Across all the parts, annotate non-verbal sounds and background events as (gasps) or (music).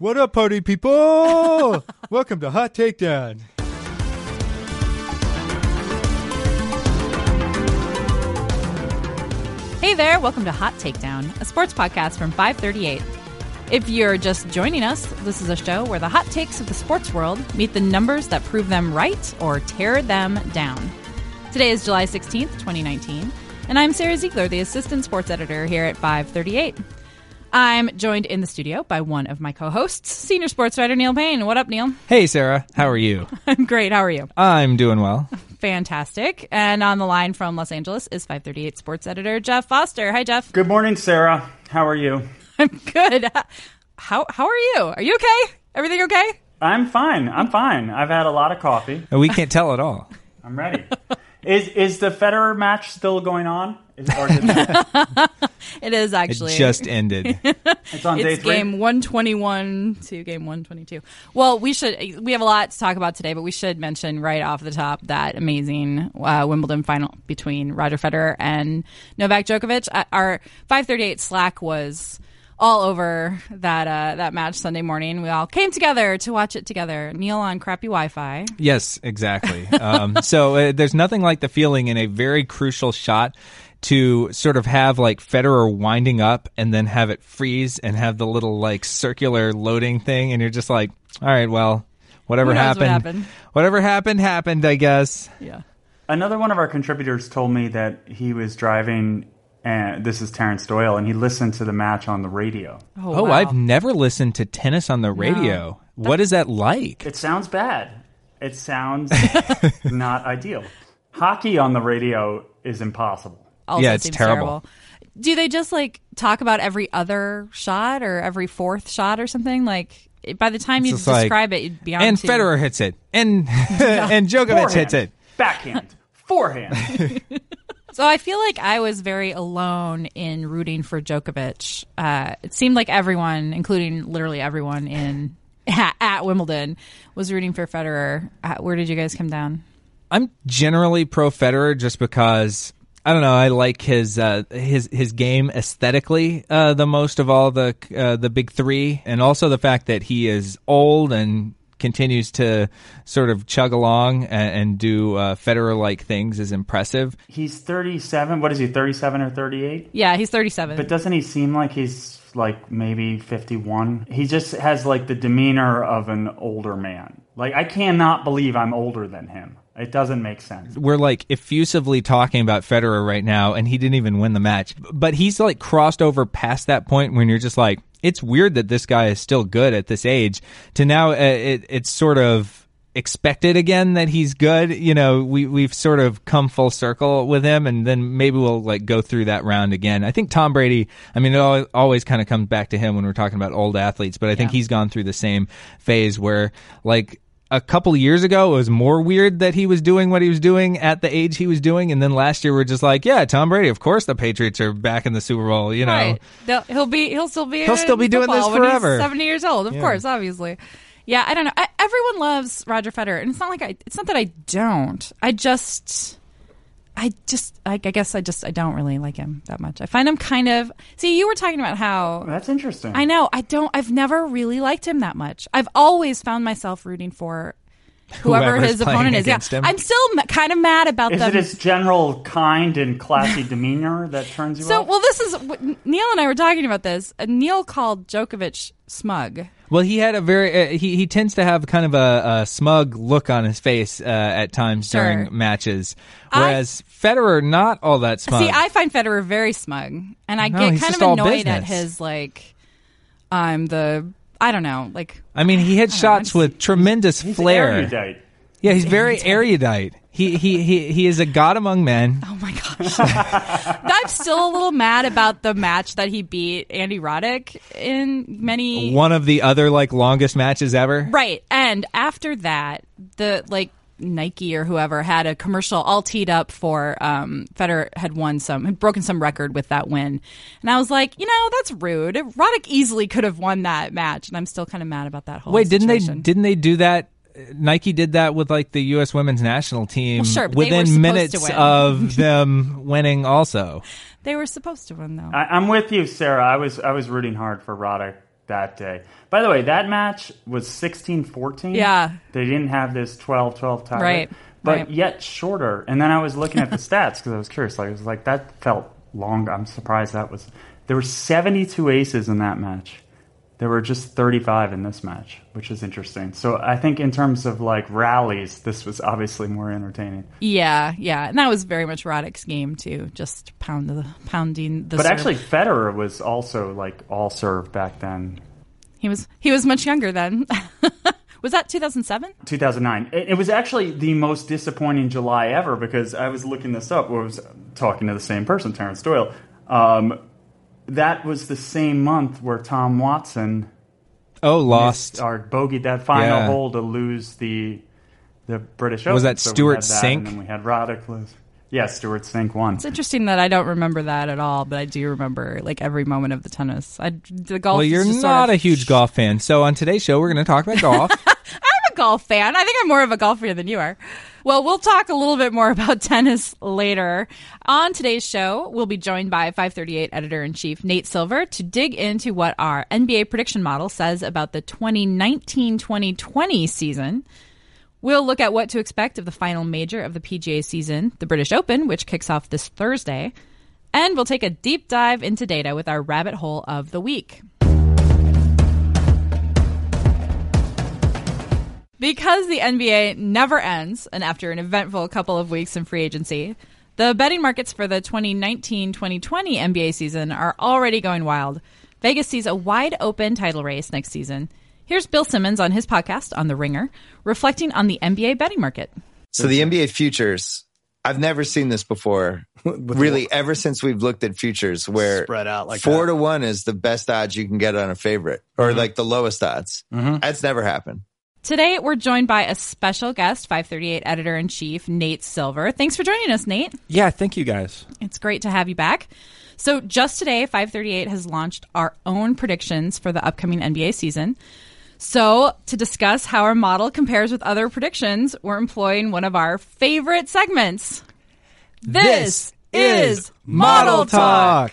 What up, party people? (laughs) Welcome to Hot Takedown. Hey there, welcome to Hot Takedown, a sports podcast from 538. If you're just joining us, this is a show where the hot takes of the sports world meet the numbers that prove them right or tear them down. Today is July 16th, 2019, and I'm Sara Ziegler, the assistant sports editor here at 538. I'm joined in the studio by one of my co-hosts, senior sports writer Neil Paine. What up, Neil? Hey, Sara. How are you? (laughs) I'm great. How are you? I'm doing well. Fantastic. And on the line from Los Angeles is 538 sports editor Jeff Foster. Hi, Jeff. Good morning, Sara. How are you? (laughs) I'm good. How how are you? Are you okay? Everything okay? I'm fine. I'm fine. I've had a lot of coffee. We can't tell at all. I'm ready. (laughs) is is the Federer match still going on? Is, or did (laughs) It is actually. It just ended. (laughs) it's on day it's three. game 121 to game 122. Well, we should we have a lot to talk about today, but we should mention right off the top that amazing uh, Wimbledon final between Roger Federer and Novak Djokovic. Uh, Our 538 Slack was all over that uh, that match Sunday morning. We all came together to watch it together. Neil on crappy Wi-Fi. yes, exactly. Um, so uh, there's nothing like the feeling in a very crucial shot to sort of have like Federer winding up and then have it freeze and have the little like circular loading thing, and you're just like, all right, well, whatever Who knows what happened, happened? whatever happened, happened, I guess. Yeah. Another one of our contributors told me that he was driving. And this is Terrence Doyle, and he listened to the match on the radio. Oh, oh wow. I've never listened to tennis on the radio. What is that like? It sounds bad. It sounds (laughs) not ideal. Hockey on the radio is impossible. also Yeah, it's seems terrible. Do they just like talk about every other shot or every fourth shot or something? Like by the time you just like, describe it, you'd be on and to- Federer hits it, and (laughs) and (laughs) Djokovic hits it. backhand, forehand. So I feel like I was very alone in rooting for Djokovic. Uh, it seemed like everyone, including literally everyone in (laughs) at, at Wimbledon, was rooting for Federer. Uh, where did you guys come down? I'm generally pro Federer just because I don't know. I like his uh, his his game aesthetically uh, the most of all the uh, the big three, and also the fact that he is old and continues to sort of chug along and, and do uh, Federer like things is impressive. He's 37. What is he, 37 or 38? Yeah, he's 37. But doesn't he seem like he's like maybe 51? He just has like the demeanor of an older man. Like, I cannot believe I'm older than him. It doesn't make sense. we're like effusively talking about Federer right now, and he didn't even win the match. But he's like crossed over past that point when you're just like, it's weird that this guy is still good at this age. To now, uh, it, it's sort of expected again that he's good. You know, we we've sort of come full circle with him, and then maybe we'll like go through that round again. I think Tom Brady. I mean, it always kind of comes back to him when we're talking about old athletes, but I think Yeah. he's gone through the same phase where like a couple years ago it was more weird that he was doing what he was doing at the age he was doing and then last year we're just like yeah tom brady of course the patriots are back in the super bowl you know Right. He'll be. He'll still be. He'll still be doing this football when he's forever. Seventy years old, of course, obviously. Yeah, I don't know. I, everyone loves Roger Federer, and it's not like I. It's not that I don't. I just. I just. I, I guess I just. I don't really like him that much. I find him kind of. See, you were talking about how. That's interesting. I know. I don't. I've never really liked him that much. I've always found myself rooting for. Whoever Whoever's his opponent is, yeah. him. I'm still m- kind of mad about Is them. it his general kind and classy demeanor that turns you So, off? well, this is Neil and I were talking about this. Uh, Neil called Djokovic smug. well he had a very uh, he, he tends to have kind of a, a smug look on his face uh, at times Sure. during matches I- whereas federer not all that smug See, I find Federer very smug, and I No, get kind of annoyed at his like, I'm the I don't know, like I mean he hit shots just- with tremendous He's flair erudite. yeah he's very erudite he, he he he is a god among men oh my gosh. (laughs) I'm still a little mad about the match that he beat Andy Roddick in many one of the other like longest matches ever Right. And after that, the like Nike or whoever had a commercial all teed up for um Federer had won some had broken some record with that win. And I was like, you know, that's rude. Roddick easily could have won that match, and I'm still kind of mad about that whole Wait, didn't they didn't they do that? Nike did that with like the U.S. women's national team Well, sure, but they were within minutes of (laughs) them winning. Also, They were supposed to win though. I, I'm with you, Sara. I was I was rooting hard for Roddick that day. By the way, that match was 16-14. Yeah. They didn't have this 12-12 tie. Right, But right. yet shorter. And then I was looking at the (laughs) stats because I was curious. Like, I was like, that felt long. I'm surprised that was. There were 72 aces in that match. There were just 35 in this match, which is interesting. So I think in terms of like rallies, this was obviously more entertaining. Yeah, yeah, and that was very much Roddick's game too, just pound the pounding the. But serve. actually, Federer was also like all serve back then. he was he was much younger then. (laughs) was that 2007? 2009. It, it was actually the most disappointing July ever because I was looking this up. I was talking to the same person, Terrence Doyle. Um, that was the same month where Tom Watson Oh, lost. missed or bogeyed that final Yeah. hole to lose the the British Open. Was that So we Stuart had Sink? And then we had Roddick lose. Yeah, Stewart Cink won. It's interesting that I don't remember that at all, but I do remember like every moment of the tennis. I the golf. Well, you're just sort not of- a huge golf fan. So on today's show, we're going to talk about golf. (laughs) Golf fan. I think I'm more of a golfer than you are. Well, we'll talk a little bit more (laughs) about tennis later. On today's show, we'll be joined by 538 editor in chief Nate Silver to dig into what our NBA prediction model says about the 2019 2020 season. We'll look at what to expect of the final major of the PGA season, the British Open, which kicks off this Thursday. And we'll take a deep dive into data with our rabbit hole of the week. Because the NBA never ends, and after an eventful couple of weeks in free agency, the betting markets for the 2019 2020 NBA season are already going wild. Vegas sees a wide open title race next season. Here's Bill Simmons on his podcast on The Ringer, reflecting on the NBA betting market. So the NBA futures, I've never seen this before. (laughs) really, ever since we've looked at futures, where Spread out like four that. to one is the best odds you can get on a favorite, or mm-hmm. like the lowest odds. Mm-hmm. That's never happened. Today, we're joined by a special guest, 538 editor in chief, Nate Silver. Thanks for joining us, Nate. Yeah, thank you guys. It's great to have you back. So, just today, 538 has launched our own predictions for the upcoming NBA season. So, to discuss how our model compares with other predictions, we're employing one of our favorite segments. This, is Model Talk.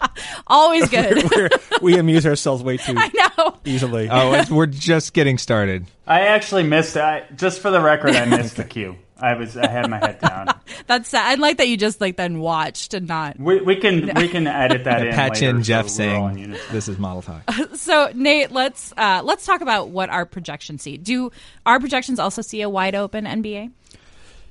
(laughs) Always (laughs) good. We're, we amuse ourselves way too (laughs) I know. easily. oh, it's, we're just getting started. I actually missed. I just for the record, I missed the cue. I was. I had my head down. That's sad. I like that you just like then watched and not. We, we can we can edit that in. Patch later, in Jeff so we're all in saying, unison. "This is Model Talk." So, Nate, let's uh, let's talk about what our projections see. Do our projections also see a wide open NBA?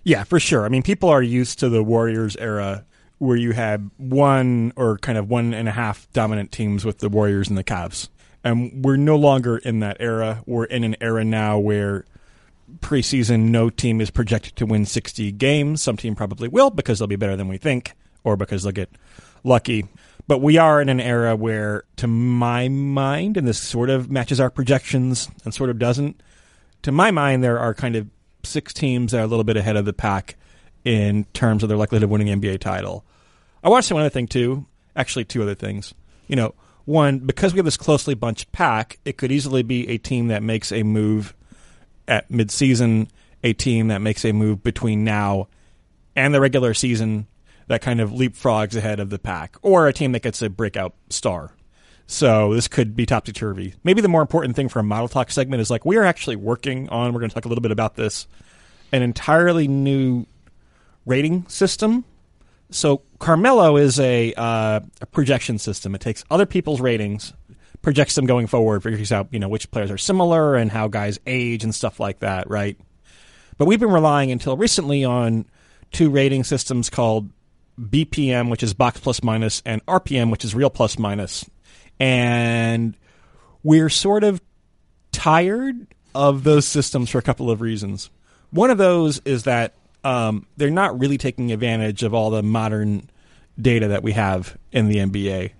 Yeah, for sure. I mean, people are used to the Warriors era where you had one or kind of one and a half dominant teams with the Warriors and the Cavs. And we're no longer in that era. We're in an era now where preseason no team is projected to win 60 games. Some team probably will because they'll be better than we think or because they'll get lucky. But we are in an era where, to my mind, and this sort of matches our projections and sort of doesn't, to my mind, there are kind of six teams that are a little bit ahead of the pack in terms of their likelihood of winning NBA title. I want to say one other thing too. Actually, two other things. You know, one because we have this closely bunched pack, it could easily be a team that makes a move at midseason, a team that makes a move between now and the regular season that kind of leapfrogs ahead of the pack, or a team that gets a breakout star. So this could be topsy turvy. Maybe the more important thing for a model talk segment is like we are actually working on. We're going to talk a little bit about this, an entirely new rating system. So Carmelo is a, uh, a projection system. It takes other people's ratings, projects them going forward, figures out you know which players are similar and how guys age and stuff like that, right? But we've been relying until recently on two rating systems called BPM, which is box plus minus, and RPM, which is real plus minus. And we're sort of tired of those systems for a couple of reasons. One of those is that um, they're not really taking advantage of all the modern data that we have in the NBA,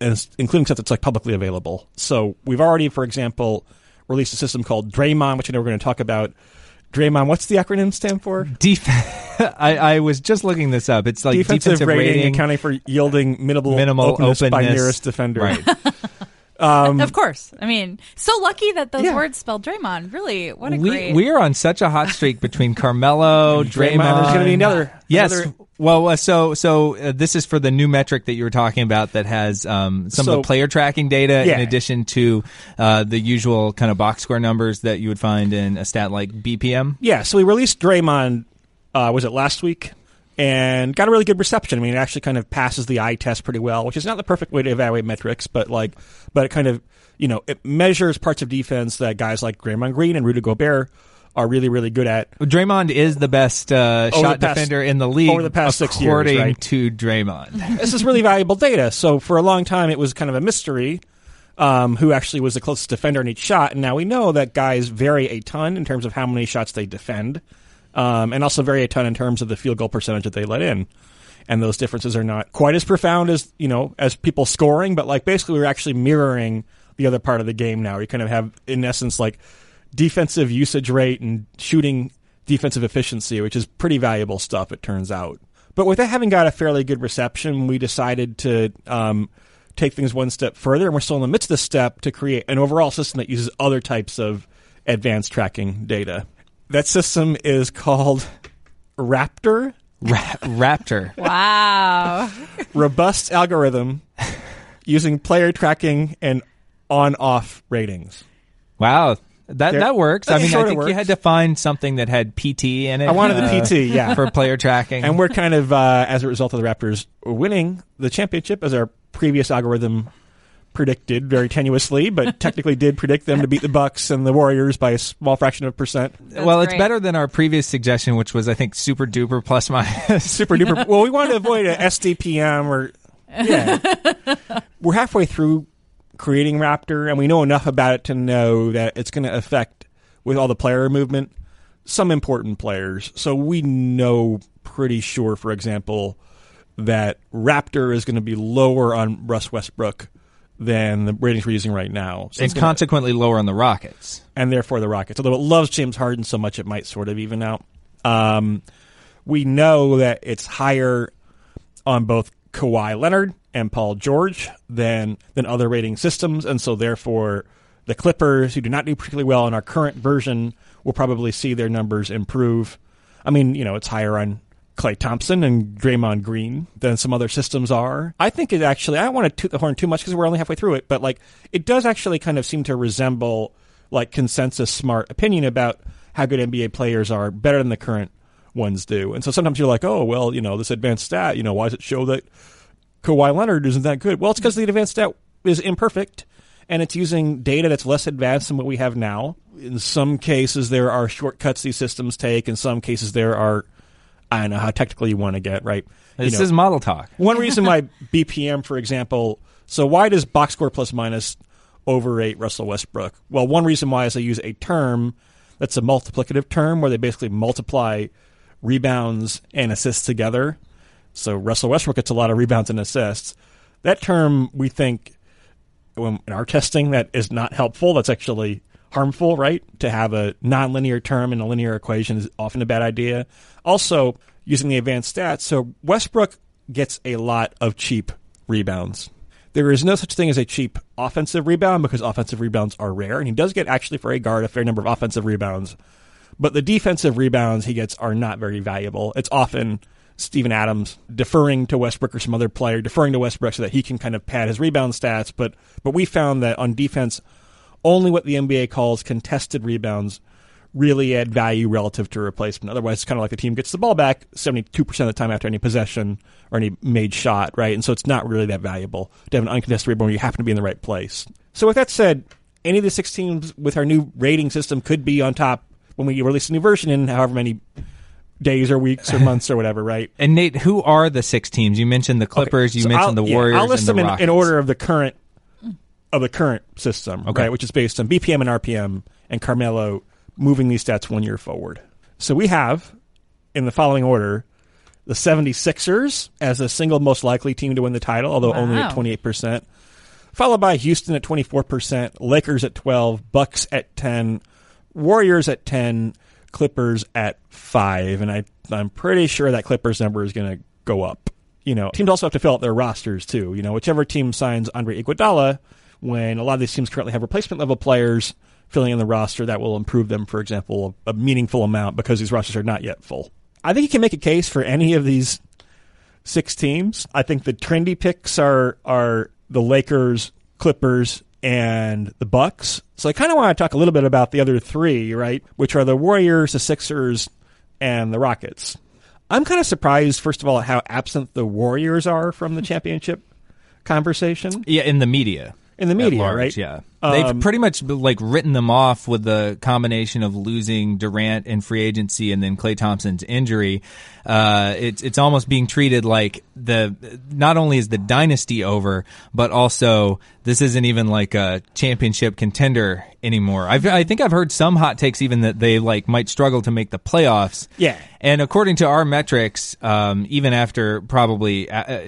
and including stuff that's like publicly available. So we've already, for example, released a system called Draymond, which I know we're going to talk about. Draymond, what's the acronym stand for? Def- (laughs) I, I was just looking this up. It's like defensive, defensive, rating, rating, accounting for yielding minimal, minimal openness, by nearest defender. Right. (laughs) of course. I mean, so lucky that those Yeah. words spell Draymond. Really, what a We great. we are on such a hot streak between (laughs) Carmelo, Draymond. Draymond, there's gonna be another- Yes. another- Well, uh, so so uh, this is for the new metric that you were talking about that has um, some of the player tracking data in addition to uh, the usual kind of box score numbers that you would find in a stat like BPM. Yeah, so we released Draymond, uh, was it last week? And got a really good reception. I mean, it actually kind of passes the eye test pretty well, which is not the perfect way to evaluate metrics, but like, but it kind of, you know, it measures parts of defense that guys like Draymond Green and Rudy Gobert are really, really good at. Draymond is the best uh, shot the past- defender in the league over the past six years, according right? to Draymond. (laughs) this is really valuable data. So for a long time, it was kind of a mystery um, who actually was the closest defender in each shot. And now we know that guys vary a ton in terms of how many shots they defend, um, and also vary a ton in terms of the field goal percentage that they let in. And those differences are not quite as profound as you know as people scoring, but like basically we're actually mirroring the other part of the game now. You kind of have, in essence, like defensive usage rate and shooting defensive efficiency, which is pretty valuable stuff, it turns out. But with it having got a fairly good reception, we decided to um, take things one step further, and we're still in the midst of this step to create an overall system that uses other types of advanced tracking data. That system is called Raptor, Ra- Raptor. wow. (laughs) robust algorithm using player tracking and on-off ratings. Wow. That There- that works. I mean, I sorta think you had to find something that had PT in it. I wanted the uh, PT, yeah. for player tracking. and we're kind of uh, as a result of the Raptors winning the championship, as our previous algorithm predicted very tenuously, but (laughs) technically did predict them to beat the Bucks and the Warriors by a small fraction of a percent. That's well, it's great. better than our previous suggestion, which was I think super duper plus minus. (laughs) Super duper. well, we wanted to avoid a (laughs) SDPM or yeah. we're halfway through creating Raptor, and we know enough about it to know that it's going to affect with all the player movement some important players. So we know pretty sure, for example, that Raptor is going to be lower on Russ Westbrook than the ratings we're using right now. So and it's gonna- consequently lower on the Rockets. and therefore the Rockets. Although it loves James Harden so much, it might sort of even out. Um, we know that it's higher on both Kawhi Leonard and Paul George than than other rating systems, and so therefore the Clippers, who do not do particularly well in our current version, will probably see their numbers improve. I mean, you know, it's higher on Klay Thompson and Draymond Green than some other systems are. I think it actually, I don't want to toot the horn too much because we're only halfway through it, but like it does actually kind of seem to resemble like consensus smart opinion about how good NBA players are better than the current ones do. And so sometimes you're like, oh, well, you know, this advanced stat, you know, why does it show that Kawhi Leonard isn't that good? Well, it's because the advanced stat is imperfect and it's using data that's less advanced than what we have now. In some cases, there are shortcuts these systems take. In some cases, there are, I don't know how technical you want to get, right? You This know, is model talk. (laughs) one reason why (laughs) BPM, for example, so why does box score plus minus overrate Russell Westbrook? Well, one reason why is they use a term that's a multiplicative term where they basically multiply rebounds and assists together. So Russell Westbrook gets a lot of rebounds and assists. That term, we think, in our testing, that is not helpful. That's actually harmful, right? To have a nonlinear term in a linear equation is often a bad idea. Also, using the advanced stats, so Westbrook gets a lot of cheap rebounds. There is no such thing as a cheap offensive rebound because offensive rebounds are rare, and he does get actually for a guard a fair number of offensive rebounds. But the defensive rebounds he gets are not very valuable. It's often Steven Adams deferring to Westbrook or some other player, deferring to Westbrook so that he can kind of pad his rebound stats. But but we found that on defense, only what the NBA calls contested rebounds really add value relative to replacement. Otherwise, it's kind of like the team gets the ball back 72% of the time after any possession or any made shot, right? And so it's not really that valuable to have an uncontested rebound where you happen to be in the right place. So with that said, any of the six teams with our new rating system could be on top when we release a new version in however many days or weeks or (laughs) months or whatever, right? And Nate, who are the six teams? You mentioned the Clippers. You So mentioned I'll- the yeah, Warriors. I'll list and them in, in order of the current of the current system, Okay. right? Which is based on BPM and RPM and Carmelo moving these stats one year forward. So we have in the following order the 76ers as the single most likely team to win the title, although only at 28%. Followed by Houston at 24%, Lakers at 12, Bucks at 10, Warriors at 10, Clippers at 5, and I I'm pretty sure that Clippers number is going to go up. You know, teams also have to fill out their rosters too. You know, whichever team signs Andre Iguodala when a lot of these teams currently have replacement level players filling in the roster that will improve them, for example, a, a meaningful amount because these rosters are not yet full. I think you can make a case for any of these six teams. I think the trendy picks are are the Lakers, Clippers, and the Bucks. So I kind of want to talk a little bit about the other three, right? Which are the Warriors, the Sixers, and the Rockets. I'm kind of surprised, first of all, at how absent the Warriors are from the championship conversation Yeah, in the media. In the media, large, right? Yeah, Um, they've pretty much like written them off with the combination of losing Durant in free agency and then Klay Thompson's injury. Uh, it's it's almost being treated like the not only is the dynasty over, but also this isn't even like a championship contender anymore. I've, I think I've heard some hot takes even that they like might struggle to make the playoffs. Yeah. And according to our metrics, um, even after probably, uh, uh,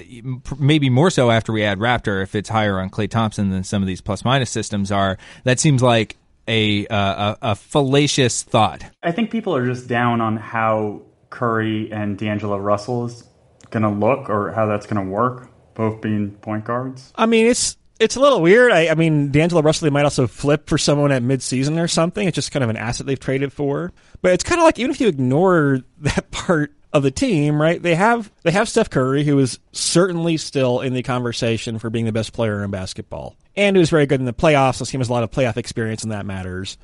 maybe more so after we add Raptor, if it's higher on Klay Thompson than some of these plus minus systems are, that seems like a, uh, a, a fallacious thought. I think people are just down on how Curry and D'Angelo Russell is going to look or how that's going to work, both being point guards. I mean, it's it's a little weird. I, I mean, D'Angelo Russell they might also flip for someone at midseason or something. It's just kind of an asset they've traded for. But it's kind of like even if you ignore (laughs) that part of the team, right? They have they have Steph Curry, who is certainly still in the conversation for being the best player in basketball, and who's very good in the playoffs. This team has a lot of playoff experience, and that matters.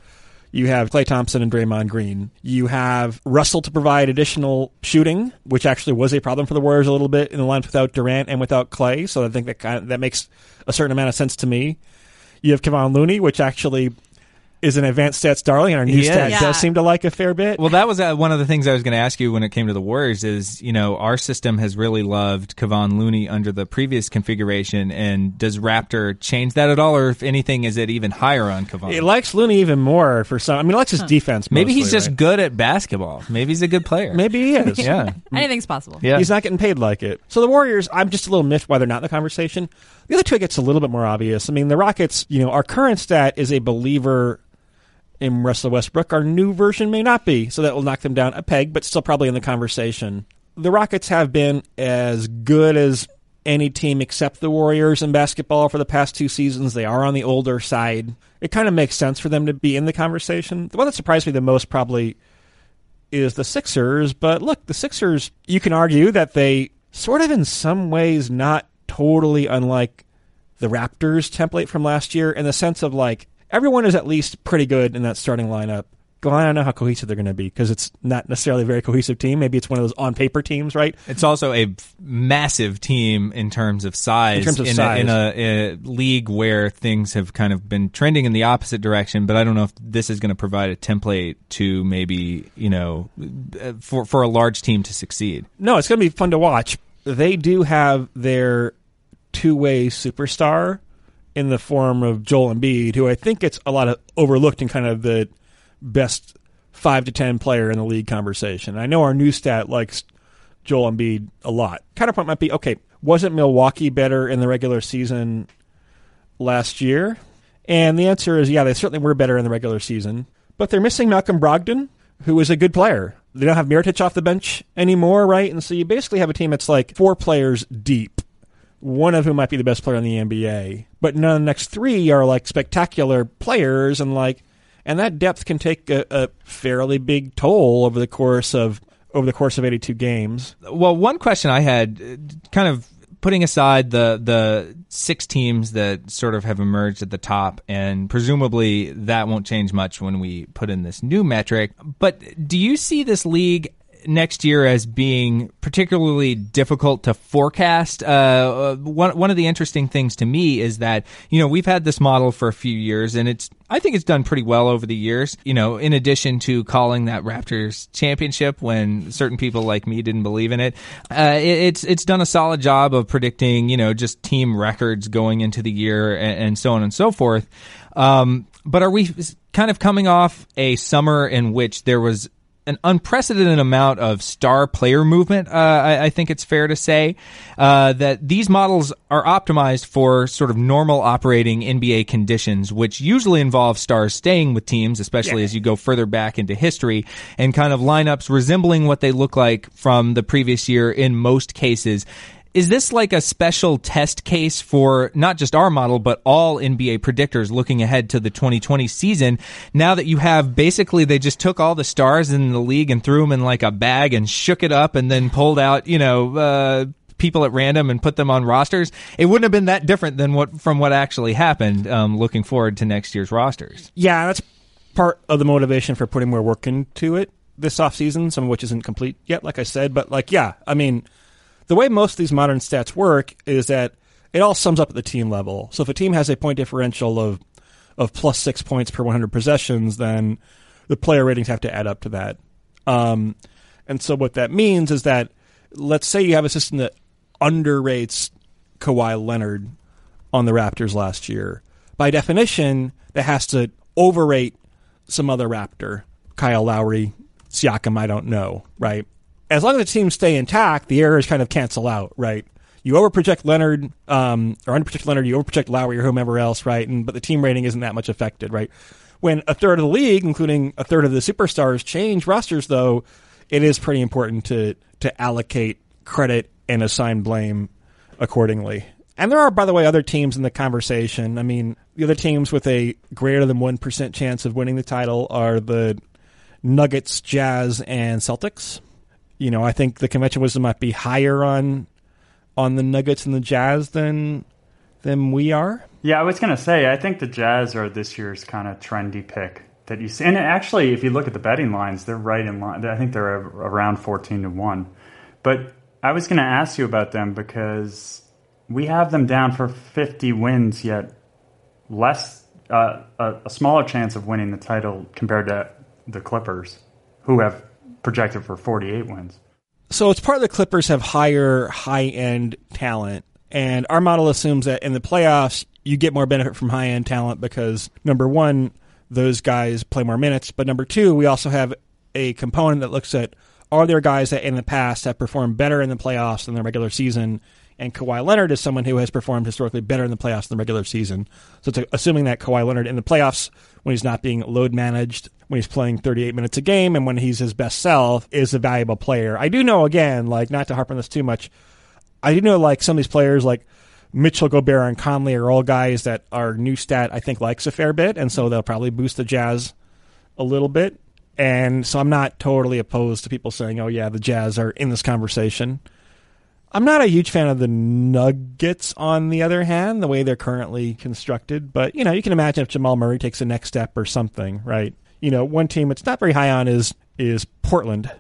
You have Klay Thompson and Draymond Green. You have Russell to provide additional shooting, which actually was a problem for the Warriors a little bit in the lineup without Durant and without Klay. So I think that kind of, that makes a certain amount of sense to me. You have Kevon Looney, which actually is an advanced stats darling, and our new He is. stat Yeah. does seem to like a fair bit. Well, that was uh, one of the things I was going to ask you when it came to the Warriors. Is you know our system has really loved Kevon Looney under the previous configuration, and does Raptor change that at all, or if anything, is it even higher on Kevon? it likes Looney even more for some. I mean, it likes his defense. Maybe he's just right? good at basketball. Maybe he's a good player. Maybe he is. (laughs) Yeah. Anything's possible. Yeah. He's not getting paid like it. So the Warriors, I'm just a little miffed why they're not in the conversation. The other two, it gets a little bit more obvious. I mean, the Rockets, you know, our current stat is a believer in Russell Westbrook. Our new version may not be, so that will knock them down a peg, but still probably in the conversation. The Rockets have been as good as any team except the Warriors in basketball for the past two seasons. They are on the older side. It kind of makes sense for them to be in the conversation. The one that surprised me the most probably is the Sixers. But look, the Sixers, you can argue that they sort of in some ways not totally unlike the Raptors template from last year in the sense of like everyone is at least pretty good in that starting lineup. I don't know how cohesive they're going to be because it's not necessarily a very cohesive team. Maybe it's one of those on paper teams, right? It's also a massive team in terms of size. In terms of a- size. in a, a league where things have kind of been trending in the opposite direction. But I don't know if this is going to provide a template to maybe you know for for a large team to succeed. No, it's going to be fun to watch. They do have their two way superstar in the form of Joel Embiid, who I think gets a lot of overlooked in kind of the best five to ten player in the league conversation. I know our new stat likes Joel Embiid a lot. Counterpoint might be okay. Wasn't Milwaukee better in the regular season last year? And the answer is yeah, they certainly were better in the regular season, but they're missing Malcolm Brogdon, who is a good player. They don't have Mirotic off the bench anymore, right? And so you basically have a team that's like four players deep, one of whom might be the best player in the NBA, but none of the next three are like spectacular players, and like, and that depth can take a, a fairly big toll over the course of over the course of 82 games. Well, one question I had, uh, kind of putting aside the the six teams that sort of have emerged at the top, and presumably that won't change much when we put in this new metric. But do you see this league? Next year as being particularly difficult to forecast. Uh, one one of the interesting things to me is that you know we've had this model for a few years, and it's I think it's done pretty well over the years. You know, in addition to calling that Raptors championship when certain people like me didn't believe in it, uh, it it's it's done a solid job of predicting. You know, just team records going into the year and, and so on and so forth. Um, but are we kind of coming off a summer in which there was an unprecedented amount of star player movement. Uh, I, I, think it's fair to say uh, that these models are optimized for sort of normal operating NBA conditions, which usually involve stars staying with teams, especially Yeah. as you go further back into history, and kind of lineups resembling what they look like from the previous year in most cases. Is this like a special test case for not just our model, but all NBA predictors looking ahead to the 2020 season? Now that you have basically, they just took all the stars in the league and threw them in like a bag and shook it up and then pulled out, you know, uh, people at random and put them on rosters. It wouldn't have been that different than what from what actually happened. Um, looking forward to next year's rosters. Yeah, that's part of the motivation for putting more work into it this offseason, some of which isn't complete yet, like I said. But, like, yeah, I mean, the way most of these modern stats work is that it all sums up at the team level. So if a team has a point differential of of plus six points per 100 possessions, then the player ratings have to add up to that. Um, and so what that means is that let's say you have a system that underrates Kawhi Leonard on the Raptors last year. By definition, that has to overrate some other Raptor, Kyle Lowry, Siakam, I don't know, right? As long as the teams stay intact, the errors kind of cancel out, right? You overproject Leonard, um, or underproject Leonard, you overproject Lowry or whomever else, right? And but the team rating isn't that much affected, right? When a third of the league, including a third of the superstars, change rosters, though, it is pretty important to to allocate credit and assign blame accordingly. And there are, by the way, other teams in the conversation. I mean, the other teams with a greater than 1% chance of winning the title are the Nuggets, Jazz, and Celtics. You know, I think the convention wisdom might be higher on on the Nuggets and the Jazz than than we are. Yeah, I was going to say, I think the Jazz are this year's kind of trendy pick that you see. And actually, if you look at the betting lines, they're right in line. I think they're around 14 to 1. But I was going to ask you about them because we have them down for 50 wins, yet less, uh, a, a smaller chance of winning the title compared to the Clippers, who have projected for 48 wins. So it's part of the Clippers have higher high end talent, and our model assumes that in the playoffs you get more benefit from high end talent because number one, those guys play more minutes, but number two, we also have a component that looks at are there guys that in the past have performed better in the playoffs than the regular season and Kawhi Leonard is someone who has performed historically better in the playoffs than the regular season. So it's assuming that Kawhi Leonard in the playoffs, when he's not being load managed, when he's playing 38 minutes a game, and when he's his best self, is a valuable player. I do know, again, like not to harp on this too much, I do know like some of these players like Mitchell, Gobert, and Conley are all guys that our new stat I think likes a fair bit, and so they'll probably boost the Jazz a little bit. And so I'm not totally opposed to people saying, "Oh yeah, the Jazz are in this conversation." I'm not a huge fan of the Nuggets, on the other hand, the way they're currently constructed. But, you know, you can imagine if Jamal Murray takes a next step or something, right? You know, one team it's not very high on is is Portland,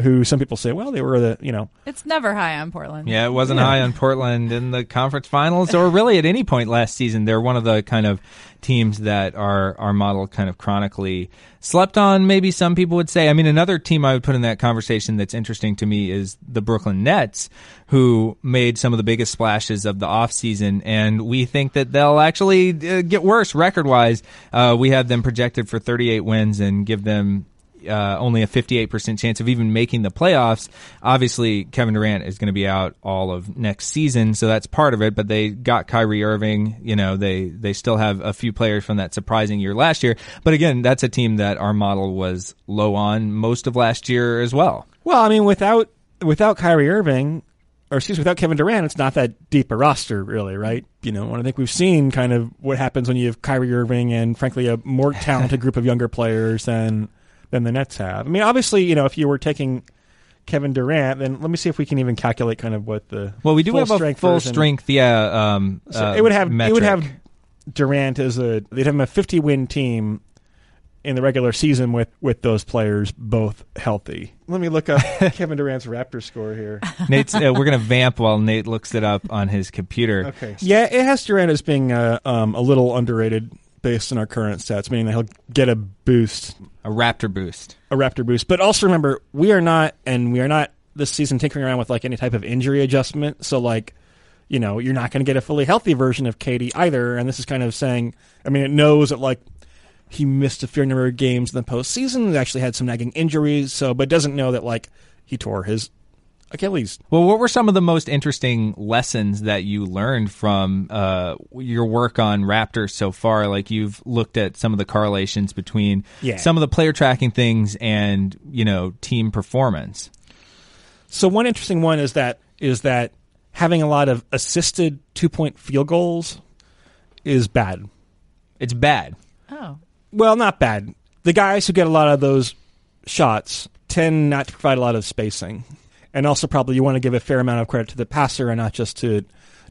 who some people say, well, they were the, you know. It's never high on Portland. Yeah, it wasn't yeah. high on Portland in the conference finals or really at any point last season. They're one of the kind of teams that are, our model kind of chronically slept on, maybe some people would say. I mean, another team I would put in that conversation that's interesting to me is the Brooklyn Nets, who made some of the biggest splashes of the offseason. And we think that they'll actually uh, get worse record wise. Uh, we have them projected for 38 wins and give them uh, only a 58% chance of even making the playoffs. Obviously, Kevin Durant is going to be out all of next season, so that's part of it. But they got Kyrie Irving. You know, they they still have a few players from that surprising year last year. But again, that's a team that our model was low on most of last year as well. Well, I mean, without without Kyrie Irving, or excuse me, without Kevin Durant, it's not that deep a roster, really, right? You know, and I think we've seen kind of what happens when you have Kyrie Irving and, frankly, a more talented (laughs) group of younger players than than the Nets have. I mean, obviously, you know, if you were taking Kevin Durant, then let me see if we can even calculate kind of what the well, we do have a full version. strength, yeah. Um, so uh, it would have metric. it would have Durant as a they'd have him a fifty win team in the regular season with with those players both healthy. Let me look up (laughs) Kevin Durant's Raptor score here. (laughs) Nate's uh, we're gonna vamp while Nate looks it up on his computer. Okay. Yeah, it has Durant as being uh, um, a little underrated based on our current stats, meaning that he'll get a boost, a Raptor boost, a Raptor boost. But also remember, we are not, and we are not this season tinkering around with like any type of injury adjustment. So like, you know, you're not going to get a fully healthy version of KD either. And this is kind of saying, I mean, it knows that like he missed a fair number of games in the postseason. He actually had some nagging injuries. So, but doesn't know that like he tore his Achilles. Well, what were some of the most interesting lessons that you learned from uh, your work on Raptors so far? Like you've looked at some of the correlations between yeah. some of the player tracking things and you know team performance. So one interesting one is that is that having a lot of assisted two point field goals is bad. It's bad. Oh. Well, not bad. The guys who get a lot of those shots tend not to provide a lot of spacing. And also probably you want to give a fair amount of credit to the passer and not just to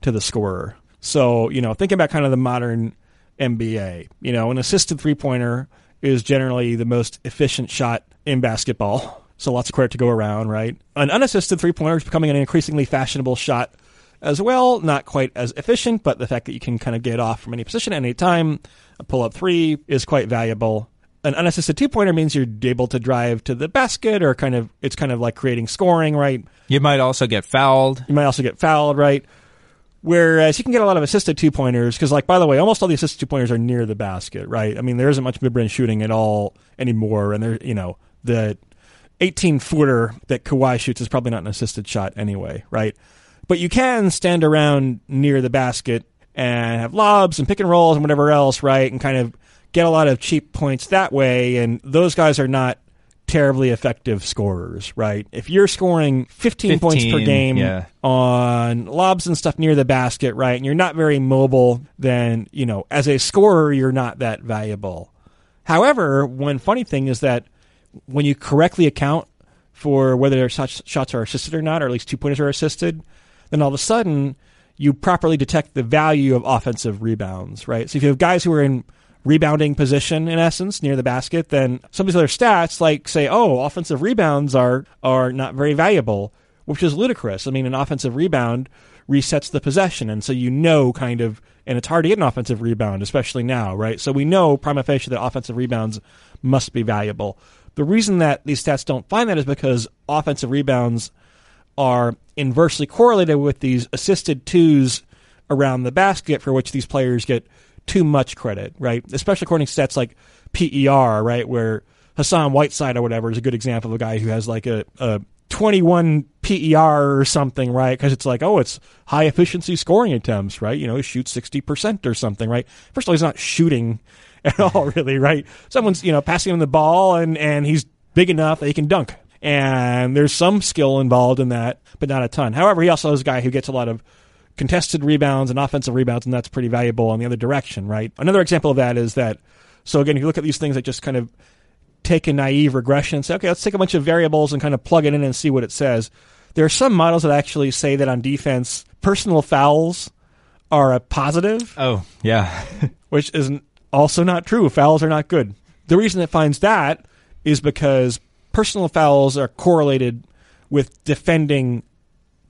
to the scorer. So, you know, thinking about kind of the modern NBA, you know, an assisted three pointer is generally the most efficient shot in basketball. So lots of credit to go around, right? An unassisted three pointer is becoming an increasingly fashionable shot as well. Not quite as efficient, but the fact that you can kind of get off from any position at any time, a pull up three is quite valuable. An unassisted two pointer means you're able to drive to the basket or kind of, it's kind of like creating scoring, right? You might also get fouled. You might also get fouled, right? Whereas you can get a lot of assisted two pointers because, like, by the way, almost all the assisted two pointers are near the basket, right? I mean, there isn't much mid range shooting at all anymore, and there, you know, the 18 footer that Kawhi shoots is probably not an assisted shot anyway, right? But you can stand around near the basket and have lobs and pick and rolls and whatever else, right? And kind of get a lot of cheap points that way. And those guys are not terribly effective scorers, right? If you're scoring 15, points per game yeah. on lobs and stuff near the basket, right, and you're not very mobile, then, you know, as a scorer, you're not that valuable. However, one funny thing is that when you correctly account for whether such shots are assisted or not, or at least two pointers are assisted, then all of a sudden you properly detect the value of offensive rebounds, right? So if you have guys who are in rebounding position in essence near the basket, then some of these other stats like say, oh, offensive rebounds are are not very valuable, which is ludicrous. I mean, an offensive rebound resets the possession, and so you know kind of and it's hard to get an offensive rebound, especially now, right? So we know prima facie that offensive rebounds must be valuable. The reason that these stats don't find that is because offensive rebounds are inversely correlated with these assisted twos around the basket for which these players get too much credit, right? Especially according to stats like PER, right, where Hassan Whiteside or whatever is a good example of a guy who has like a, a 21 PER or something, right? Because it's like, oh, it's high efficiency scoring attempts, right? You know, he shoots 60% or something, right? First of all, he's not shooting (laughs) at all, really, right? Someone's, you know, passing him the ball and, and he's big enough that he can dunk. And there's some skill involved in that, but not a ton. However, he also is a guy who gets a lot of contested rebounds and offensive rebounds, and that's pretty valuable in the other direction, right? Another example of that is that, so again, if you look at these things that just kind of take a naive regression and say, okay, let's take a bunch of variables and kind of plug it in and see what it says. There are some models that actually say that on defense, personal fouls are a positive, Oh, yeah. (laughs) which is also not true. Fouls are not good. The reason it finds that is because personal fouls are correlated with defending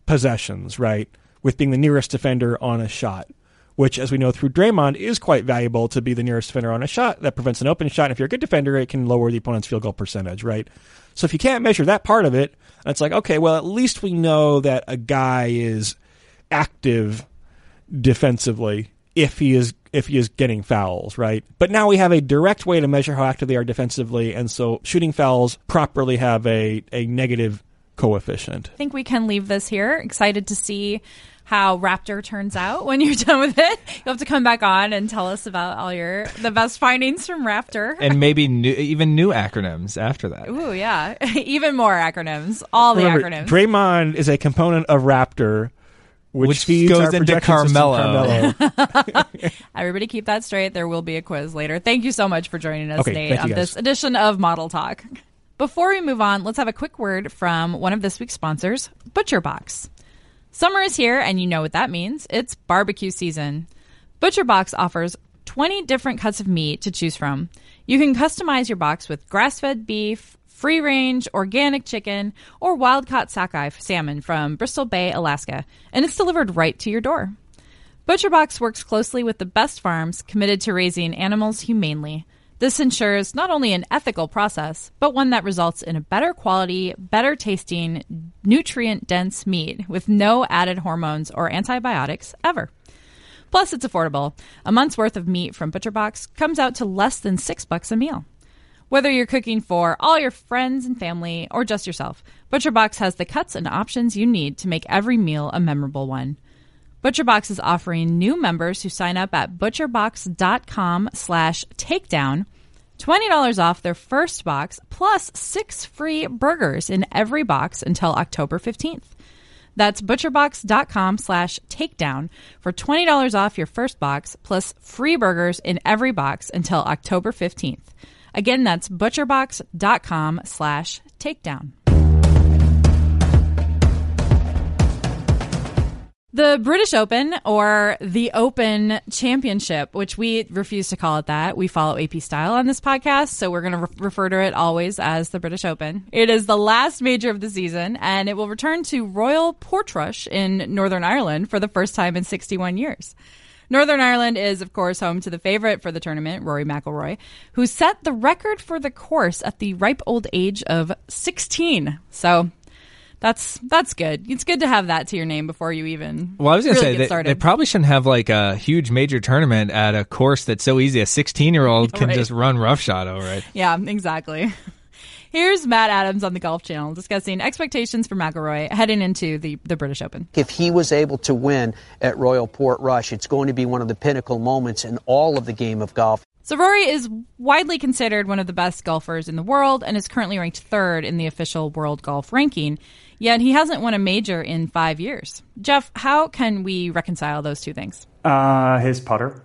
possessions, right? With being the nearest defender on a shot, which, as we know through Draymond, is quite valuable to be the nearest defender on a shot. That prevents an open shot. And if you're a good defender, it can lower the opponent's field goal percentage, right? So if you can't measure that part of it, it's like, okay, well, at least we know that a guy is active defensively if he is if he is getting fouls, right? But now we have a direct way to measure how active they are defensively, and so shooting fouls properly have a, a negative coefficient. I think we can leave this here. Excited to see how Raptor turns out when you're done with it. You'll have to come back on and tell us about all your the best findings from Raptor. and maybe new, even new acronyms after that. Ooh, yeah. (laughs) Even more acronyms. All the Remember, acronyms. Draymond is a component of Raptor, which, Which feeds goes into projection Carmelo. Carmelo. (laughs) (laughs) Everybody keep that straight. There will be a quiz later. Thank you so much for joining us, Okay, Nate, on this edition of Model Talk. Before we move on, let's have a quick word from one of this week's sponsors, Butcher Box. Summer is here, and you know what that means. It's barbecue season. Butcher Box offers 20 different cuts of meat to choose from. You can customize your box with grass fed beef, free range, organic chicken, or wild caught sockeye salmon from Bristol Bay, Alaska, and it's delivered right to your door. ButcherBox works closely with the best farms committed to raising animals humanely. This ensures not only an ethical process, but one that results in a better quality, better tasting, nutrient dense meat with no added hormones or antibiotics ever. Plus, it's affordable. A month's worth of meat from ButcherBox comes out to less than six bucks a meal. Whether you're cooking for all your friends and family or just yourself, ButcherBox has the cuts and options you need to make every meal a memorable one. ButcherBox is offering new members who sign up at butcherbox.com slash takedown $20 off their first box plus six free burgers in every box until October 15th. That's butcherbox.com slash takedown for $20 off your first box plus free burgers in every box until October 15th. Again, that's butcherbox.com slash takedown. The British Open or the Open Championship, which we refuse to call it that. We follow AP style on this podcast, so we're going to re- refer to it always as the British Open. It is the last major of the season, and it will return to Royal Portrush in Northern Ireland for the first time in 61 years. Northern Ireland is, of course, home to the favorite for the tournament, Rory McIlroy, who set the record for the course at the ripe old age of 16. So that's that's good. It's good to have that to your name before you even. Well, I was gonna really say get they, they probably shouldn't have like a huge major tournament at a course that's so easy. A 16 year old can Right. just run roughshod over it. Yeah, exactly. (laughs) Here's Matt Adams on the Golf Channel discussing expectations for McIlroy heading into the, the British Open. If he was able to win at Royal Portrush, it's going to be one of the pinnacle moments in all of the game of golf. So Rory is widely considered one of the best golfers in the world and is currently ranked third in the official world golf ranking. Yet he hasn't won a major in five years. Jeff, how can we reconcile those two things? Uh, his putter.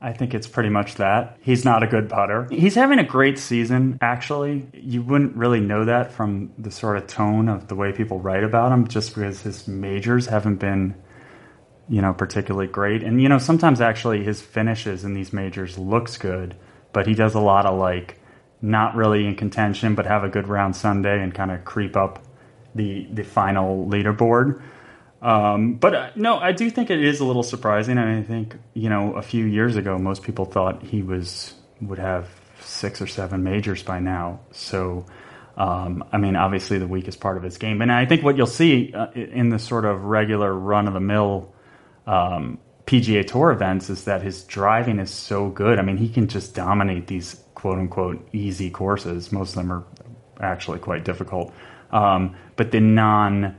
I think it's pretty much that. He's not a good putter. He's having a great season, actually. You wouldn't really know that from the sort of tone of the way people write about him, just because his majors haven't been, you know, particularly great. And, you know, sometimes actually his finishes in these majors looks good, but he does a lot of like not really in contention, but have a good round Sunday and kind of creep up the, the final leaderboard. Um, but uh, no, I do think it is a little surprising. I, mean, I think you know a few years ago, most people thought he was would have six or seven majors by now. So, um, I mean, obviously the weakest part of his game, and I think what you'll see uh, in the sort of regular run of the mill um, PGA Tour events is that his driving is so good. I mean, he can just dominate these quote unquote easy courses. Most of them are actually quite difficult, um, but the non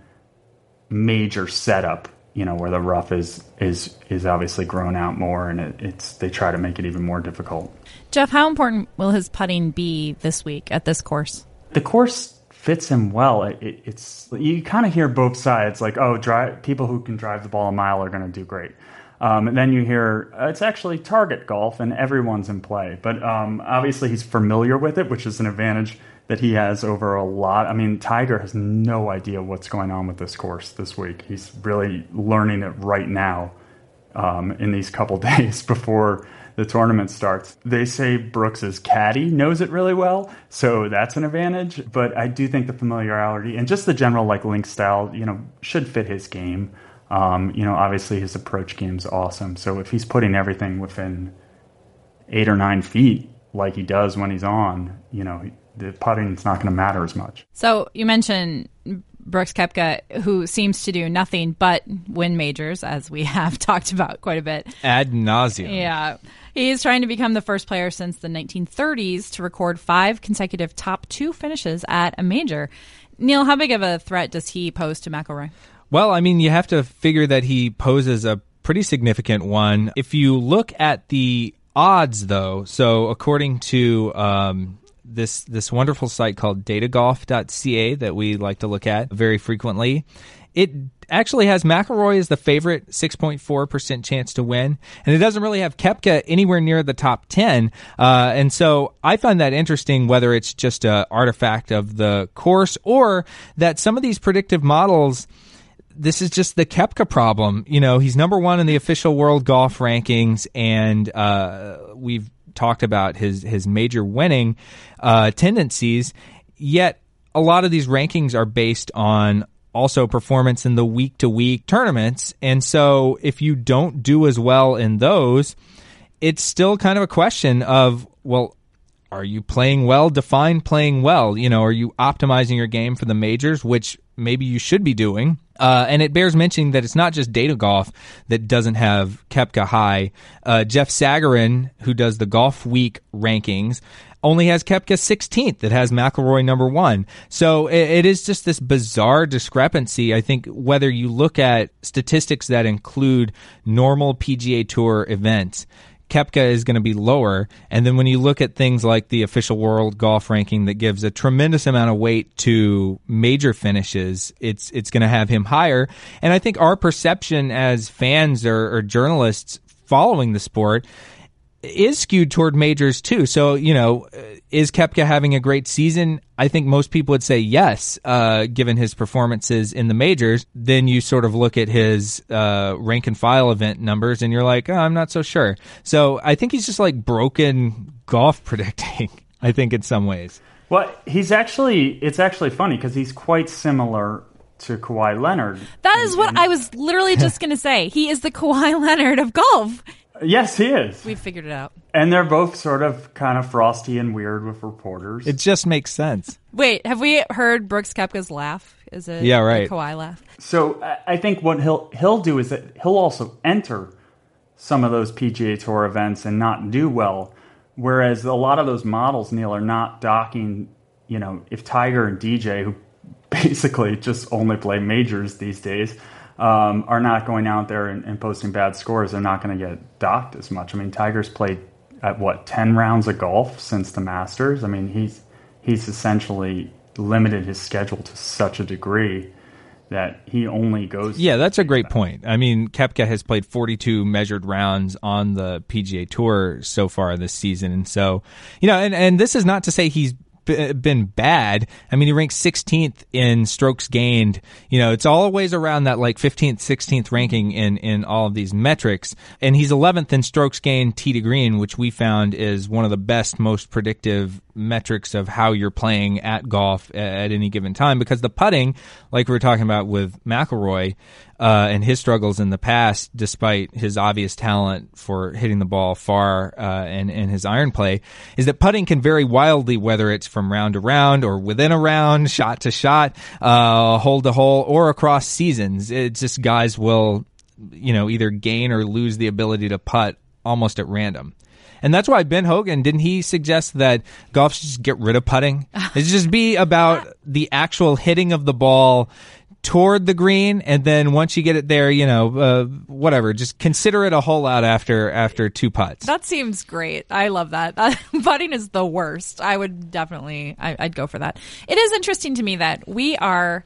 major setup, you know, where the rough is is is obviously grown out more, and it, it's they try to make it even more difficult. Jeff, how important will his putting be this week at this course? The course fits him well. It, it, it's you kind of hear both sides, like oh, drive, people who can drive the ball a mile are going to do great. Um, and then you hear uh, it's actually target golf and everyone's in play. But um, obviously he's familiar with it, which is an advantage that he has over a lot. I mean, Tiger has no idea what's going on with this course this week. He's really learning it right now um, in these couple (laughs) days before the tournament starts. They say Brooks's caddy knows it really well, so that's an advantage. But I do think the familiarity and just the general like link style, you know, should fit his game. Um, you know, obviously his approach game's awesome. So if he's putting everything within eight or nine feet like he does when he's on, you know, the putting's not going to matter as much. So you mentioned Brooks Koepka, who seems to do nothing but win majors, as we (laughs) have talked about quite a bit. Ad nauseum. Yeah. He's trying to become the first player since the 1930s to record five consecutive top two finishes at a major. Neil, how big of a threat does he pose to McIlroy? Well, I mean, you have to figure that he poses a pretty significant one. If you look at the odds, though, so according to um, this this wonderful site called datagolf.ca that we like to look at very frequently, it actually has McIlroy as the favorite, 6.4% chance to win. And it doesn't really have Koepka anywhere near the top 10. Uh, and so I find that interesting, whether it's just a artifact of the course or that some of these predictive models this is just the Koepka problem. You know, he's number one in the official world golf rankings, and uh, we've talked about his his major winning uh, tendencies. Yet, a lot of these rankings are based on also performance in the week to week tournaments, and so if you don't do as well in those, it's still kind of a question of well. Are you playing well? Define playing well. You know, are you optimizing your game for the majors, which maybe you should be doing? Uh, and it bears mentioning that it's not just data golf that doesn't have Koepka high. Uh, Jeff Sagarin, who does the Golfweek rankings, only has Koepka 16th. That has McIlroy number one. So it, it is just this bizarre discrepancy. I think whether you look at statistics that include normal PGA Tour events, Koepka is going to be lower. And then when you look at things like the official world golf ranking that gives a tremendous amount of weight to major finishes, it's it's going to have him higher. And I think our perception as fans or, or journalists following the sport is skewed toward majors too. So, you know, is Koepka having a great season? I think most people would say yes, uh, given his performances in the majors. Then you sort of look at his uh, rank and file event numbers and you're like, oh, I'm not so sure. So I think he's just like broken golf (laughs) predicting, I think, in some ways. Well, he's actually, it's actually funny because he's quite similar to Kawhi Leonard. That is what I was literally just going to say. He is the Kawhi Leonard of golf. Yes, he is. We figured it out. And they're both sort of kind of frosty and weird with reporters. It just makes sense. Wait, have we heard Brooks Koepka's laugh? Is it Yeah, right. the Kawhi laugh? So I- I think what he'll he'll do is that he'll also enter some of those PGA Tour events and not do well, whereas a lot of those models, Neil, are not docking. You know, if Tiger and DJ, who (laughs) basically just only play majors these days, um, are not going out there and, and posting bad scores, they're not going to get docked as much. I mean, Tiger's played at what ten rounds of golf since the Masters. I mean, he's he's essentially limited his schedule to such a degree that he only goes. Yeah, that's a great point. I mean, Koepka has played 42 measured rounds on the PGA Tour so far this season, and so you know, and and this is not to say he's been bad. I mean, he ranks 16th in strokes gained. You know, it's always around that like 15th, 16th ranking in in all of these metrics, and he's 11th in strokes gained tee to green, which we found is one of the best, most predictive metrics of how you're playing at golf at any given time because the putting, like we were talking about with McIlroy uh, and his struggles in the past, despite his obvious talent for hitting the ball far uh, and, and his iron play, is that putting can vary wildly whether it's from round to round or within a round, shot to shot, uh, hole to hole, or across seasons. It's just guys will, you know, either gain or lose the ability to putt almost at random. And that's why Ben Hogan didn't he suggest that golf should just get rid of putting? (laughs) It should just be about the actual hitting of the ball toward the green, and then once you get it there, you know, uh, whatever, just consider it a hole out after after two putts. That seems great. I love that. (laughs) Putting is the worst. I would definitely, I, I'd go for that. It is interesting to me that we are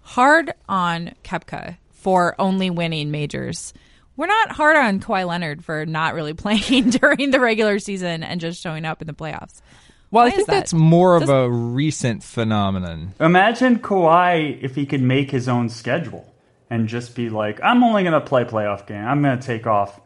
hard on Koepka for only winning majors. We're not hard on Kawhi Leonard for not really (laughs) playing (laughs) during the regular season and just showing up in the playoffs. Well, Why I think that? that's more of Does- a recent phenomenon. Imagine Kawhi if he could make his own schedule and just be like, I'm only going to play playoff game. I'm going to take off,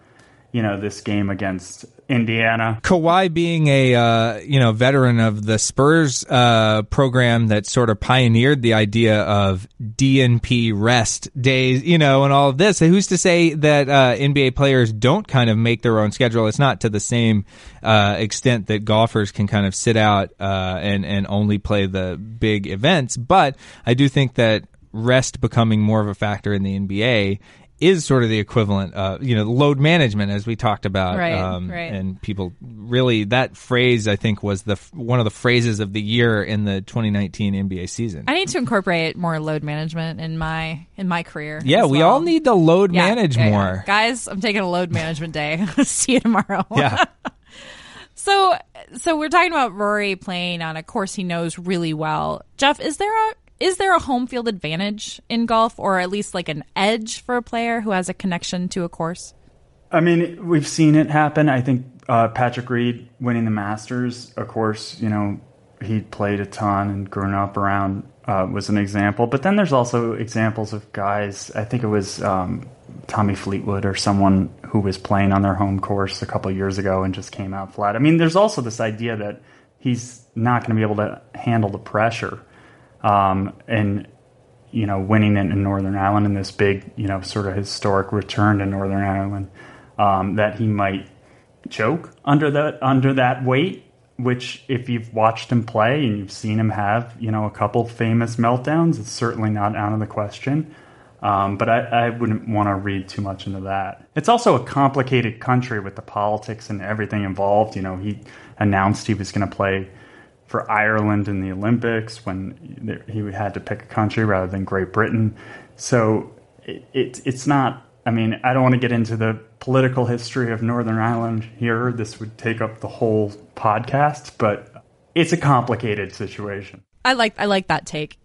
you know, this game against Indiana. Kawhi being a uh, you know veteran of the Spurs uh, program that sort of pioneered the idea of DNP rest days, you know, and all of this. Who's to say that uh, NBA players don't kind of make their own schedule? It's not to the same uh, extent that golfers can kind of sit out uh, and and only play the big events, but I do think that rest becoming more of a factor in the NBA. Is sort of the equivalent, uh, you know, load management as we talked about, Right, um, right. and people really that phrase I think was the one of the phrases of the year in the 2019 NBA season. I need to incorporate more load management in my in my career. yeah, we well. all need to load Yeah, manage yeah, yeah. more. guys. I'm taking a load management day. (laughs) See you tomorrow. Yeah. (laughs) So, so we're talking about Rory playing on a course he knows really well. Jeff, is there a is there a home field advantage in golf, or at least like an edge for a player who has a connection to a course? I mean, we've seen it happen. I think uh, Patrick Reed winning the Masters, of course, you know, he played a ton and grown up around uh, was an example. But then there's also examples of guys. I think it was um, Tommy Fleetwood or someone who was playing on their home course a couple years ago and just came out flat. I mean, there's also this idea that he's not going to be able to handle the pressure. Um, and you know, winning in, in Northern Ireland in this big, you know, sort of historic return to Northern Ireland, um, that he might choke under that under that weight. Which, if you've watched him play and you've seen him have, you know, a couple famous meltdowns, it's certainly not out of the question. Um, but I, I wouldn't want to read too much into that. It's also a complicated country with the politics and everything involved. You know, he announced he was going to play for Ireland in the Olympics when he had to pick a country rather than Great Britain. So it, it, it's not I mean, I don't want to get into the political history of Northern Ireland here. This would take up the whole podcast, but it's a complicated situation. I like I like that take.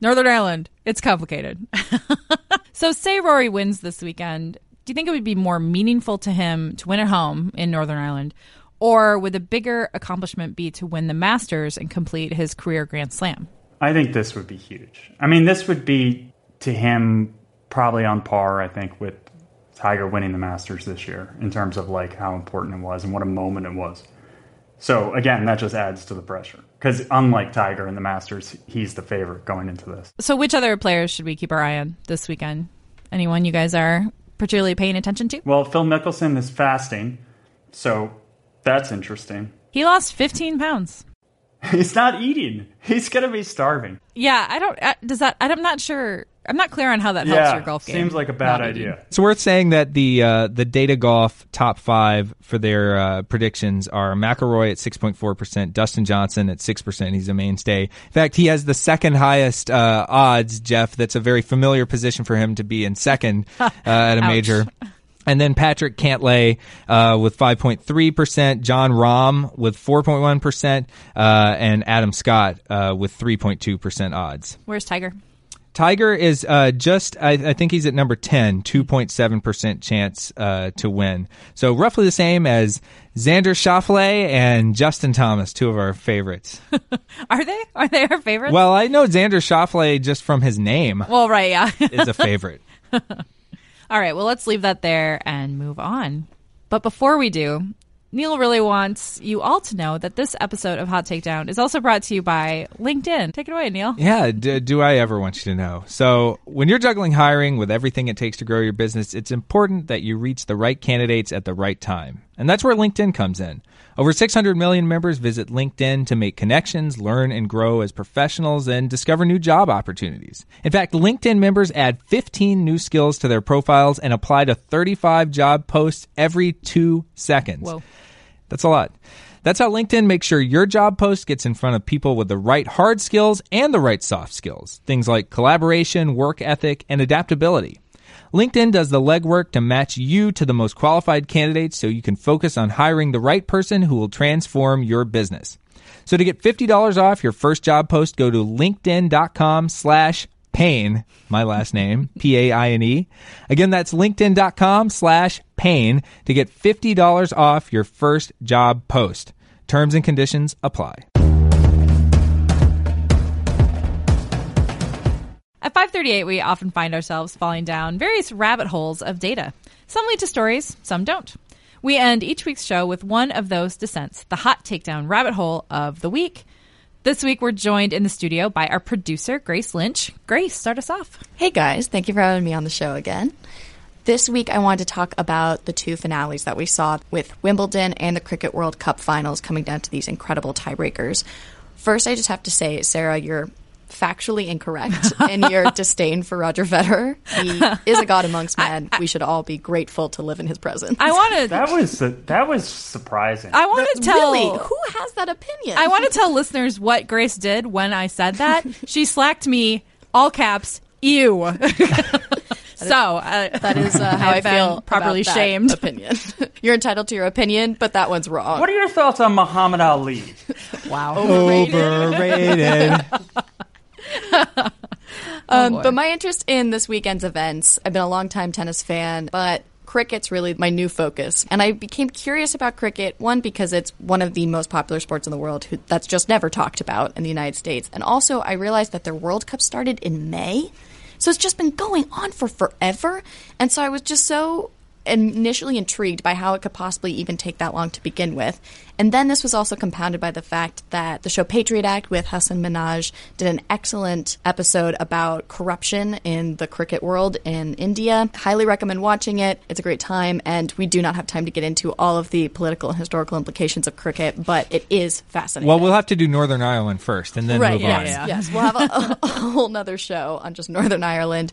Northern Ireland, it's complicated. (laughs) so say Rory wins this weekend. Do you think it would be more meaningful to him to win at home in Northern Ireland? Or would the bigger accomplishment be to win the Masters and complete his career Grand Slam? I think this would be huge. I mean, this would be to him probably on par, I think, with Tiger winning the Masters this year in terms of like how important it was and what a moment it was. So again, that just adds to the pressure because unlike Tiger in the Masters, he's the favorite going into this. So which other players should we keep our eye on this weekend? Anyone you guys are particularly paying attention to? Well, Phil Mickelson is fasting, so that's interesting. He lost 15 pounds. He's not eating. He's going to be starving. Yeah, I don't. Uh, does that? I'm not sure. I'm not clear on how that helps yeah, your golf game. seems like a bad Not eating. idea. It's worth saying that the uh, the Data Golf top five for their uh, predictions are McIlroy at six point four percent, Dustin Johnson at six percent. He's a mainstay. In fact, he has the second highest uh, odds. Jeff, that's a very familiar position for him to be in second (laughs) uh, at a major. (laughs) And then Patrick Cantlay uh, with 5.3%, Jon Rahm with 4.1%, uh, and Adam Scott uh, with 3.2% odds. Where's Tiger? Tiger is uh, just, I, I think he's at number 10, 2.7% chance uh, to win. So roughly the same as Xander Schauffele and Justin Thomas, two of our favorites. (laughs) Are they? Are they our favorites? well, I know Xander Schauffele just from his name well, right, yeah. is a favorite. (laughs) All right, well, let's leave that there and move on. But before we do, Neil really wants you all to know that this episode of Hot Takedown is also brought to you by LinkedIn. Take it away, Neil. Yeah, d- do I ever want you to know? So, when you're juggling hiring with everything it takes to grow your business, it's important that you reach the right candidates at the right time. And that's where LinkedIn comes in. Over 600 million members visit LinkedIn to make connections, learn and grow as professionals, and discover new job opportunities. In fact, LinkedIn members add 15 new skills to their profiles and apply to 35 job posts every two seconds. Whoa. That's a lot. That's how LinkedIn makes sure your job post gets in front of people with the right hard skills and the right soft skills. Things like collaboration, work ethic, and adaptability. LinkedIn does the legwork to match you to the most qualified candidates so you can focus on hiring the right person who will transform your business. So to get $50 off your first job post, go to linkedin.com slash paine, my last name, (laughs) P-A-I-N-E. Again, that's linkedin.com slash paine to get $50 off your first job post. Terms and conditions apply. At 538, we often find ourselves falling down various rabbit holes of data. Some lead to stories, some don't. We end each week's show with one of those descents, the hot takedown rabbit hole of the week. This week, we're joined in the studio by our producer, Grace Lynch. Grace, start us off. Hey guys, thank you for having me on the show again. This week, I wanted to talk about the two finales that we saw with Wimbledon and the Cricket World Cup finals coming down to these incredible tiebreakers. First, I just have to say, Sara, you're factually incorrect in your (laughs) disdain for Roger Federer. He is a god amongst men. we should all be grateful to live in his presence. I want to. That was that was surprising. I want to tell. really, who has that opinion? I want to tell listeners what Grace did when I said that. (laughs) she slacked me, all caps, ew. (laughs) so uh, that is uh, how I I've feel properly about that shamed. Opinion. You're entitled to your opinion, but that one's wrong. what are your thoughts on Muhammad Ali? wow. Overrated. (laughs) Um, boy. but my interest in this weekend's events, I've been a long-time tennis fan, but cricket's really my new focus. And I became curious about cricket, one, because it's one of the most popular sports in the world who, that's just never talked about in the United States. And also, I realized that their World Cup started in May. So it's just been going on for forever. And so I was just so initially intrigued by how it could possibly even take that long to begin with. And then this was also compounded by the fact that the show Patriot Act with Hasan Minhaj did an excellent episode about corruption in the cricket world in India. Highly recommend watching it. It's a great time, and we do not have time to get into all of the political and historical implications of cricket, but it is fascinating. well, we'll have to do Northern Ireland first and then Right, move yes, on. yeah. yes. We'll have a, a (laughs) whole nother show on just Northern Ireland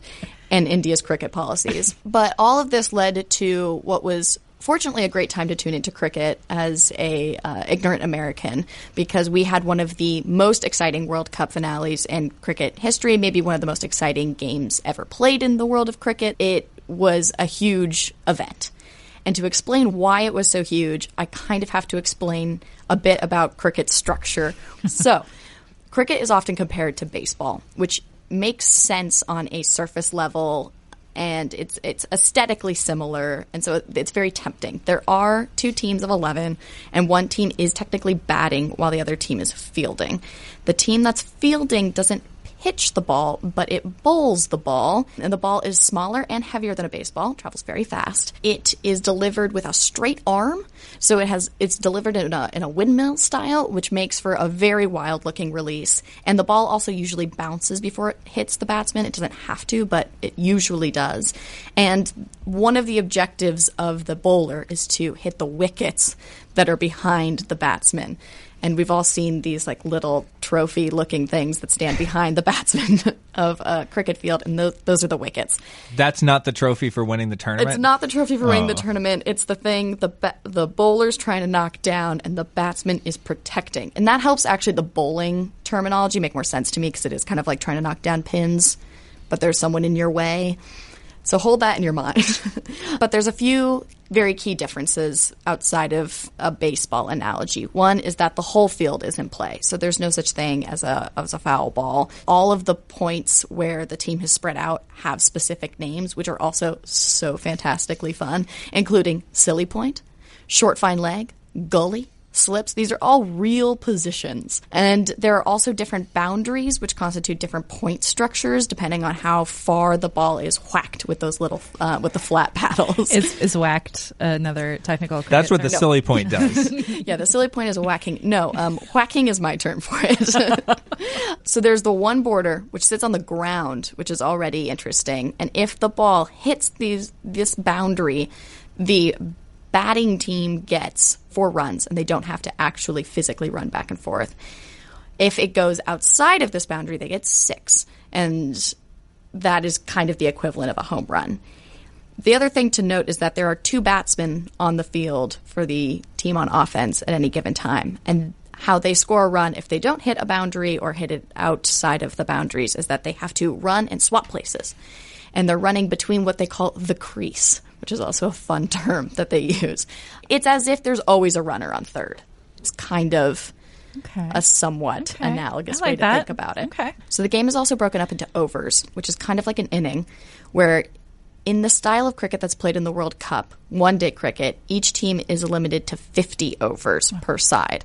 and India's cricket policies. But all of this led to what was fortunately a great time to tune into cricket as a uh, ignorant American because we had one of the most exciting World Cup finales in cricket history, maybe one of the most exciting games ever played in the world of cricket. It was a huge event. And to explain why it was so huge, I kind of have to explain a bit about cricket's structure. (laughs) so, cricket is often compared to baseball, which makes sense on a surface level and it's it's aesthetically similar and so it's very tempting. There are two teams of 11 and one team is technically batting while the other team is fielding. The team that's fielding doesn't pitch the ball, but it bowls the ball. And the ball is smaller and heavier than a baseball, travels very fast. It is delivered with a straight arm, so it has it's delivered in a, in a windmill style, which makes for a very wild looking release. And the ball also usually bounces before it hits the batsman. It doesn't have to, but it usually does. And one of the objectives of the bowler is to hit the wickets that are behind the batsman and we've all seen these like little trophy looking things that stand behind the batsman (laughs) of a cricket field and those, those are the wickets That's not the trophy for winning the tournament. it's not the trophy for winning the Oh. tournament it's the thing the ba- the bowler's trying to knock down and the batsman is protecting and that helps actually the bowling terminology make more sense to me because it is kind of like trying to knock down pins but there's someone in your way so hold that in your mind. (laughs) but there's a few very key differences outside of a baseball analogy. One is that the whole field is in play. So there's no such thing as a as a foul ball. All of the points where the team has spread out have specific names, which are also so fantastically fun, including silly point, short fine leg, gully, slips. These are all real positions. And there are also different boundaries, which constitute different point structures depending on how far the ball is whacked with those little, uh, with the flat (laughs) paddles. Is, is whacked another technical? That's what the cricket term? silly point does. (laughs) yeah, the silly point is whacking. No, um, whacking is my term for it. (laughs) so there's the one border which sits on the ground, which is already interesting. And if the ball hits these this boundary, the batting team gets four runs, and they don't have to actually physically run back and forth. If it goes outside of this boundary, they get six, and that is kind of the equivalent of a home run. The other thing to note is that there are two batsmen on the field for the team on offense at any given time. And how they score a run if they don't hit a boundary or hit it outside of the boundaries is that they have to run and swap places. And they're running between what they call the crease, which is also a fun (laughs) term that they use. It's as if there's always a runner on third. It's kind of Okay. a somewhat Okay. analogous like way to that. think about it. Okay. So the game is also broken up into overs, which is kind of like an inning, where in the style of cricket that's played in the World Cup, one day cricket, each team is limited to 50 overs per side.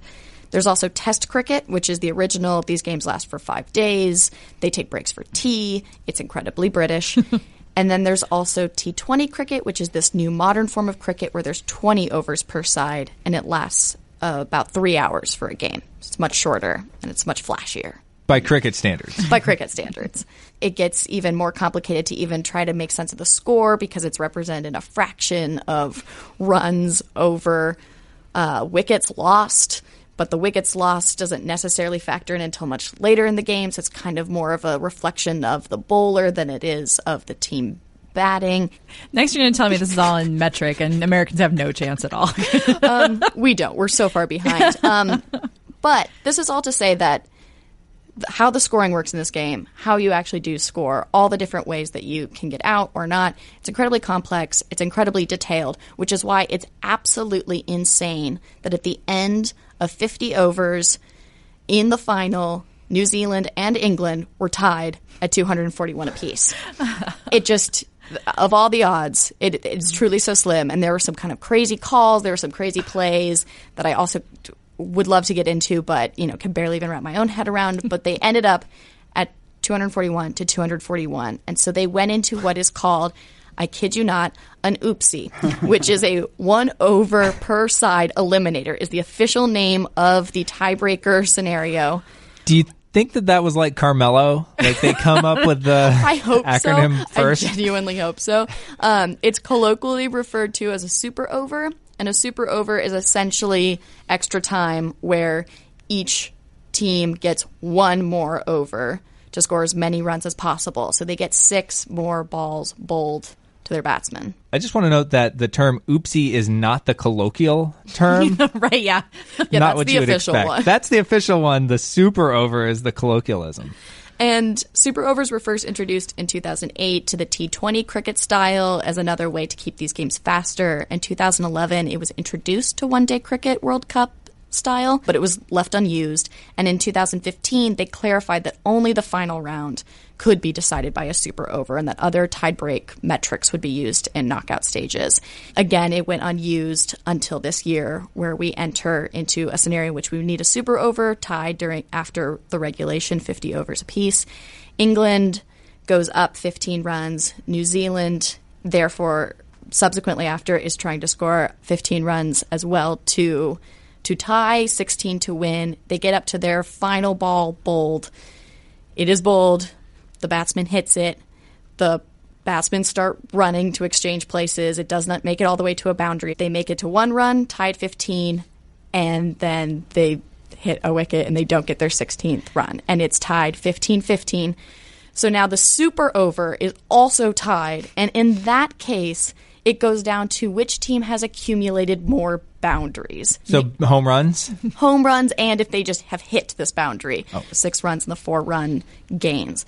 There's also Test cricket, which is the original. These games last for five days. They take breaks for tea. It's incredibly British. (laughs) and then there's also T20 cricket, which is this new modern form of cricket where there's 20 overs per side and it lasts uh, about three hours for a game. It's much shorter and it's much flashier By cricket standards. by cricket standards. It gets even more complicated to even try to make sense of the score because it's represented in a fraction of runs over uh, wickets lost. But the wickets lost doesn't necessarily factor in until much later in the game, so it's kind of more of a reflection of the bowler than it is of the team batting. Next, you're going to tell me this is all in metric, and Americans have no chance at all. (laughs) we don't. We're so far behind. Um, but this is all to say that how the scoring works in this game, how you actually do score, all the different ways that you can get out or not, it's incredibly complex. It's incredibly detailed, which is why it's absolutely insane that at the end of 50 overs in the final, New Zealand and England were tied at 241 apiece. (laughs) it just of all the odds, it, it's truly so slim. And there were some kind of crazy calls. There were some crazy plays that I also would love to get into, but you know, can barely even wrap my own head around. (laughs) But they ended up at 241 to 241, and so they went into what is called. I kid you not, an oopsie, which is a one over per side eliminator, is the official name of the tiebreaker scenario. Do you think that that was like Carmelo? Like they come up with the (laughs) I hope acronym so. first? I genuinely hope so. Um, it's colloquially referred to as a super over, and a super over is essentially extra time where each team gets one more over to score as many runs as possible. So they get six more balls bowled to their batsmen. I just want to note that the term oopsie is not the colloquial term. (laughs) right? Yeah. (laughs) Yeah, not that's what the you would expect. one. That's the official one. The super over is the colloquialism. And super overs were first introduced in 2008 to the T20 cricket style as another way to keep these games faster. In 2011, it was introduced to one day cricket World Cup style, but it was left unused. And in 2015, they clarified that only the final round could be decided by a super over and that other tiebreak metrics would be used in knockout stages. Again, it went unused until this year, where we enter into a scenario in which we need a super over tied during after the regulation, 50 overs apiece. England goes up 15 runs. New Zealand, therefore, subsequently after, is trying to score 15 runs as well to to tie, 16 to win. They get up to their final ball bowled. It is bowled. The batsman hits it. The batsmen start running to exchange places. It does not make it all the way to a boundary. They make it to one run, tied 15, and then they hit a wicket and they don't get their 16th run. And it's tied 15 15. So now the super over is also tied. And in that case, it goes down to which team has accumulated more boundaries. So home runs? home runs and if they just have hit this boundary. Oh. Six runs and the four run gains.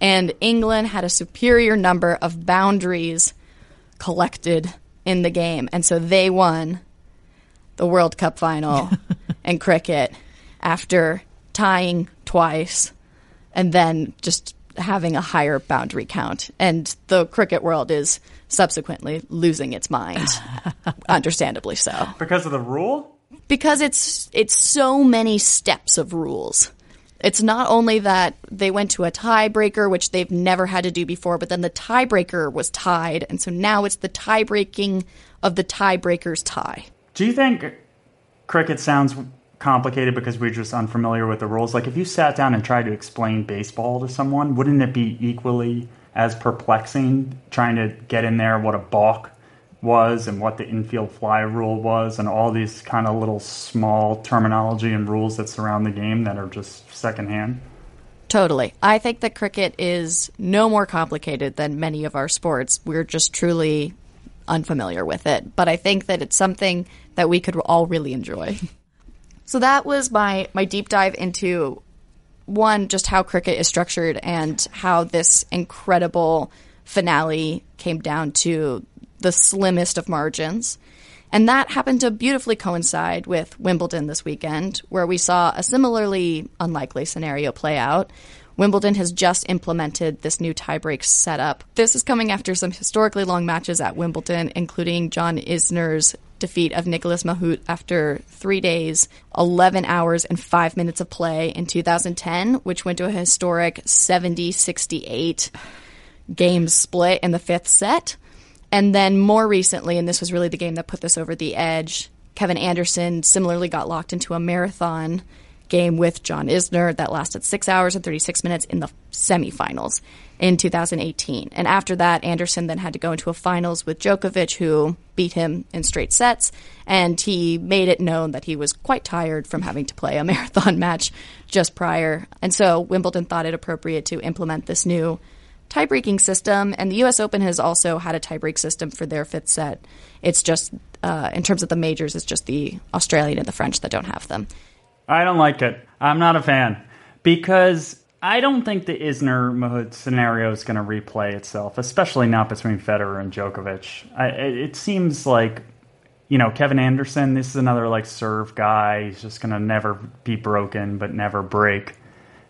And England had a superior number of boundaries collected in the game. And so they won the World Cup final (laughs) and cricket after tying twice and then just having a higher boundary count. And the cricket world is subsequently losing its mind, (laughs) understandably so. Because of the rule? Because it's it's so many steps of rules. It's not only that they went to a tiebreaker, which they've never had to do before, but then the tiebreaker was tied, and so now it's the tiebreaking of the tiebreaker's tie. Do you think cricket sounds complicated because we're just unfamiliar with the rules? Like, if you sat down and tried to explain baseball to someone, wouldn't it be equally as perplexing trying to get in there what a balk was and what the infield fly rule was and all these kind of little small terminology and rules that surround the game that are just secondhand. Totally. I think that cricket is no more complicated than many of our sports. We're just truly unfamiliar with it. But I think that it's something that we could all really enjoy. so that was my, my deep dive into one, just how cricket is structured and how this incredible finale came down to the slimmest of margins. And that happened to beautifully coincide with Wimbledon this weekend, where we saw a similarly unlikely scenario play out. Wimbledon has just implemented this new tiebreak setup. This is coming after some historically long matches at Wimbledon, including John Isner's defeat of Nicolas Mahut after three days, 11 hours, and five minutes of play in 2010, which went to a historic 70 68 game split in the fifth set. And then more recently, and this was really the game that put this over the edge, Kevin Anderson similarly got locked into a marathon game with John Isner that lasted six hours and 36 minutes in the semifinals in 2018. And after that, Anderson then had to go into a finals with Djokovic, who beat him in straight sets. And he made it known that he was quite tired from having to play a (laughs) marathon match just prior. And so Wimbledon thought it appropriate to implement this new tiebreaking system. And the U.S. Open has also had a tiebreak system for their fifth set. It's just, uh, in terms of the majors, it's just the Australian and the French that don't have them. I don't like it. I'm not a fan because I don't think the Isner Mahut scenario is going to replay itself, especially not between Federer and Djokovic. I, it seems like, you know, Kevin Anderson, this is another like serve guy. He's just going to never be broken, but never break.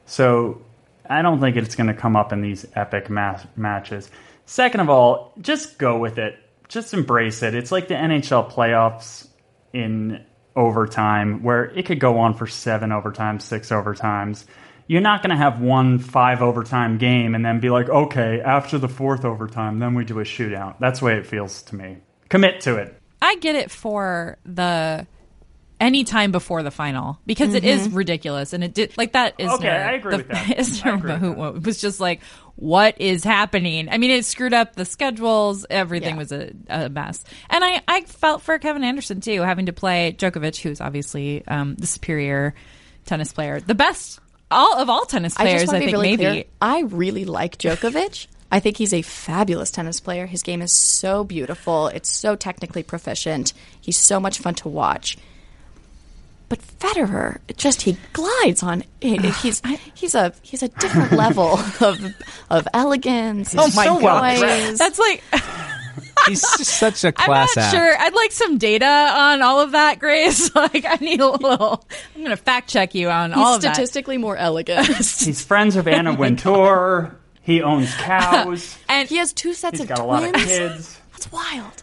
So I don't think it's going to come up in these epic ma- matches. Second of all, just go with it. Just embrace it. It's like the NHL playoffs in overtime, where it could go on for seven overtimes, six overtimes you're not going to have one five overtime game and then be like, okay, after the fourth overtime, then we do a shootout. That's the way it feels to me. Commit to it. I get it for the any time before the final because mm-hmm. it is mm-hmm. ridiculous and it did like that is okay. I agree the, with that. (laughs) Isner was just like, what is happening? I mean, it screwed up the schedules. Everything yeah. was a, a, mess, and I I felt for Kevin Anderson too, having to play Djokovic, who's obviously um, the superior tennis player, the best all of all tennis players. I, I think really maybe clear. I really like Djokovic. I think he's a fabulous tennis player. His game is so beautiful. It's so technically proficient. He's so much fun to watch. But Federer, it just he glides on. he- He's he's a he's a different level (laughs) of of elegance. Oh my so God. poised. That's like (laughs) He's just such a (laughs) I'm not act. sure. I'd like some data on all of that, Grace. Like I need a little. I'm going to fact check you on all He's of that. statistically more elegant. He's friends with Anna oh Wintour. He owns cows. And he has two sets He's of got a lot of kids. That's wild.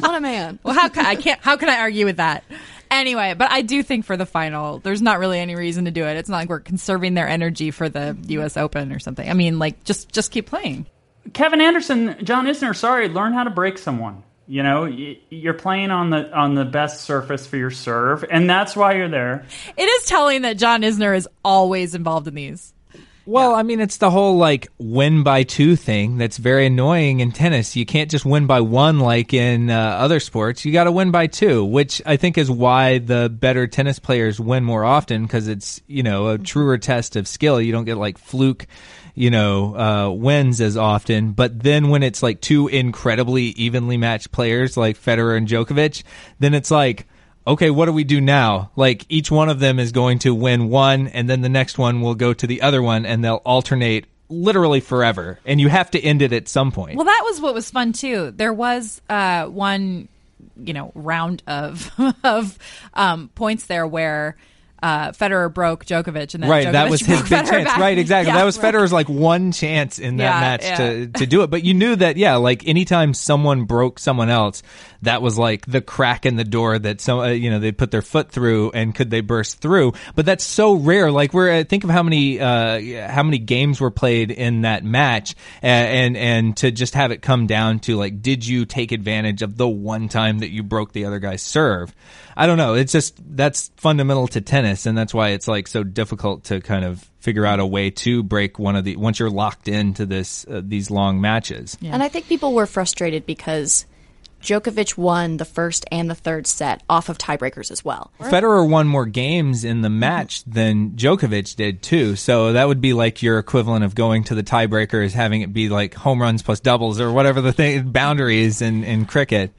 what a man. well, how can I can't? How can I argue with that? Anyway, but I do think for the final, there's not really any reason to do it. It's not like we're conserving their energy for the U.S. Open or something. I mean, like just just keep playing. Kevin Anderson, John Isner, sorry, learn how to break someone. You know, you're playing on the on the best surface for your serve, and that's why you're there. It is telling that John Isner is always involved in these. Well, I mean, it's the whole like win by two thing that's very annoying in tennis. You can't just win by one like in uh, other sports. You got to win by two, which I think is why the better tennis players win more often because it's, you know, a truer test of skill. You don't get like fluke, you know, uh, wins as often. But then when it's like two incredibly evenly matched players like Federer and Djokovic, then it's like, okay, what do we do now? Like each one of them is going to win one, and then the next one will go to the other one, and they'll alternate literally forever. And you have to end it at some point. Well, that was what was fun too. There was uh, one, you know, round of (laughs) of um, points there where uh, Federer broke Djokovic, and then Right, that was (laughs) his big Federer chance. back. Right, exactly. Yeah. that was Federer's like one chance in that Yeah, match yeah. to to do it. But you knew that, yeah, like anytime someone broke someone else, that was like the crack in the door that some, uh, you know, they put their foot through, and could they burst through? But that's so rare. Like we're uh, think of how many uh, how many games were played in that match, and, and and to just have it come down to like, did you take advantage of the one time that you broke the other guy's serve? I don't know. It's just that's fundamental to tennis, and that's why it's like so difficult to kind of figure out a way to break one of the once you're locked into this uh, these long matches. And I think people were frustrated because Djokovic won the first and the third set off of tiebreakers as well. Federer won more games in the match than Djokovic did too. So that would be like your equivalent of going to the tiebreakers, having it be like home runs plus doubles or whatever the thing boundaries in in cricket.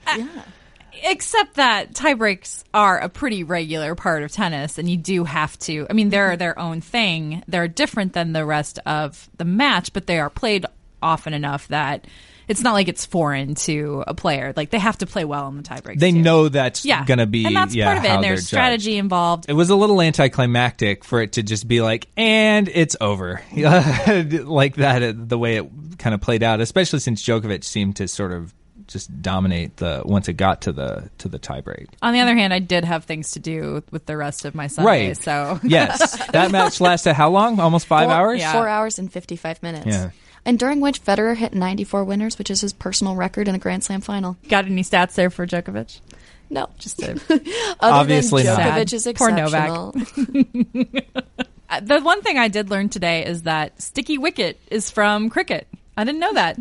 Except that tie breaks are a pretty regular part of tennis, and you do have to. I mean, they're their own thing. They're different than the rest of the match, but they are played often enough that it's not like it's foreign to a player. Like they have to play well in the tie breaks. They too. know that's yeah, going to be and that's yeah, part of it. And there's judged. strategy involved. It was a little anticlimactic for it to just be like, and it's over, (laughs) like that. The way it kind of played out, especially since Djokovic seemed to sort of just dominate the once it got to the to the tiebreak. On the other hand, I did have things to do with the rest of my Sunday, Right. so yes, (laughs) that match lasted how long? Almost five Four- hours. Yeah. Four hours and 55 minutes. Yeah. And during which Federer hit 94 winners, which is his personal record in a Grand Slam final. got any stats there for Djokovic? No. Just to (laughs) Other Obviously than not. Djokovic is Sad. Poor Novak. exceptional. (laughs) Uh, the one thing I did learn today is that sticky wicket is from cricket. I didn't know that.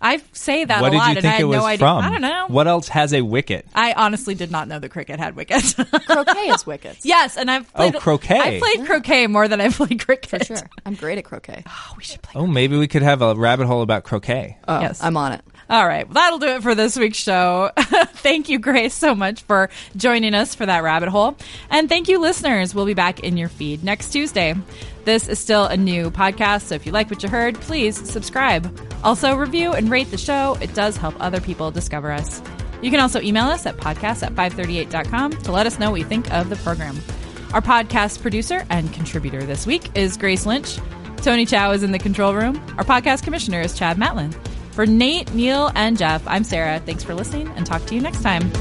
I say that What a did lot, you and I think had it was no idea. from? I don't know. What else has a wicket? I honestly did not know that cricket had wickets. (laughs) Croquet is wickets. yes, and I've oh, played, Oh, croquet. I played croquet more than I played cricket. For sure. I'm great at croquet. (gasps) Oh, we should play. Oh, maybe we could have a rabbit hole about croquet. Oh, Yes. I'm on it. All right, well, that'll do it for this week's show. (laughs) thank you, Grace, so much for joining us for that rabbit hole. And thank you, listeners. We'll be back in your feed next Tuesday. This is still a new podcast, so if you like what you heard, please subscribe. Also, review and rate the show. It does help other people discover us. You can also email us at podcast at 538.com to let us know what you think of the program. Our podcast producer and contributor this week is Grace Lynch. Tony Chow is in the control room. Our podcast commissioner is Chad Matlin. For Nate, Neil, and Jeff, I'm Sara. Thanks for listening and talk to you next time.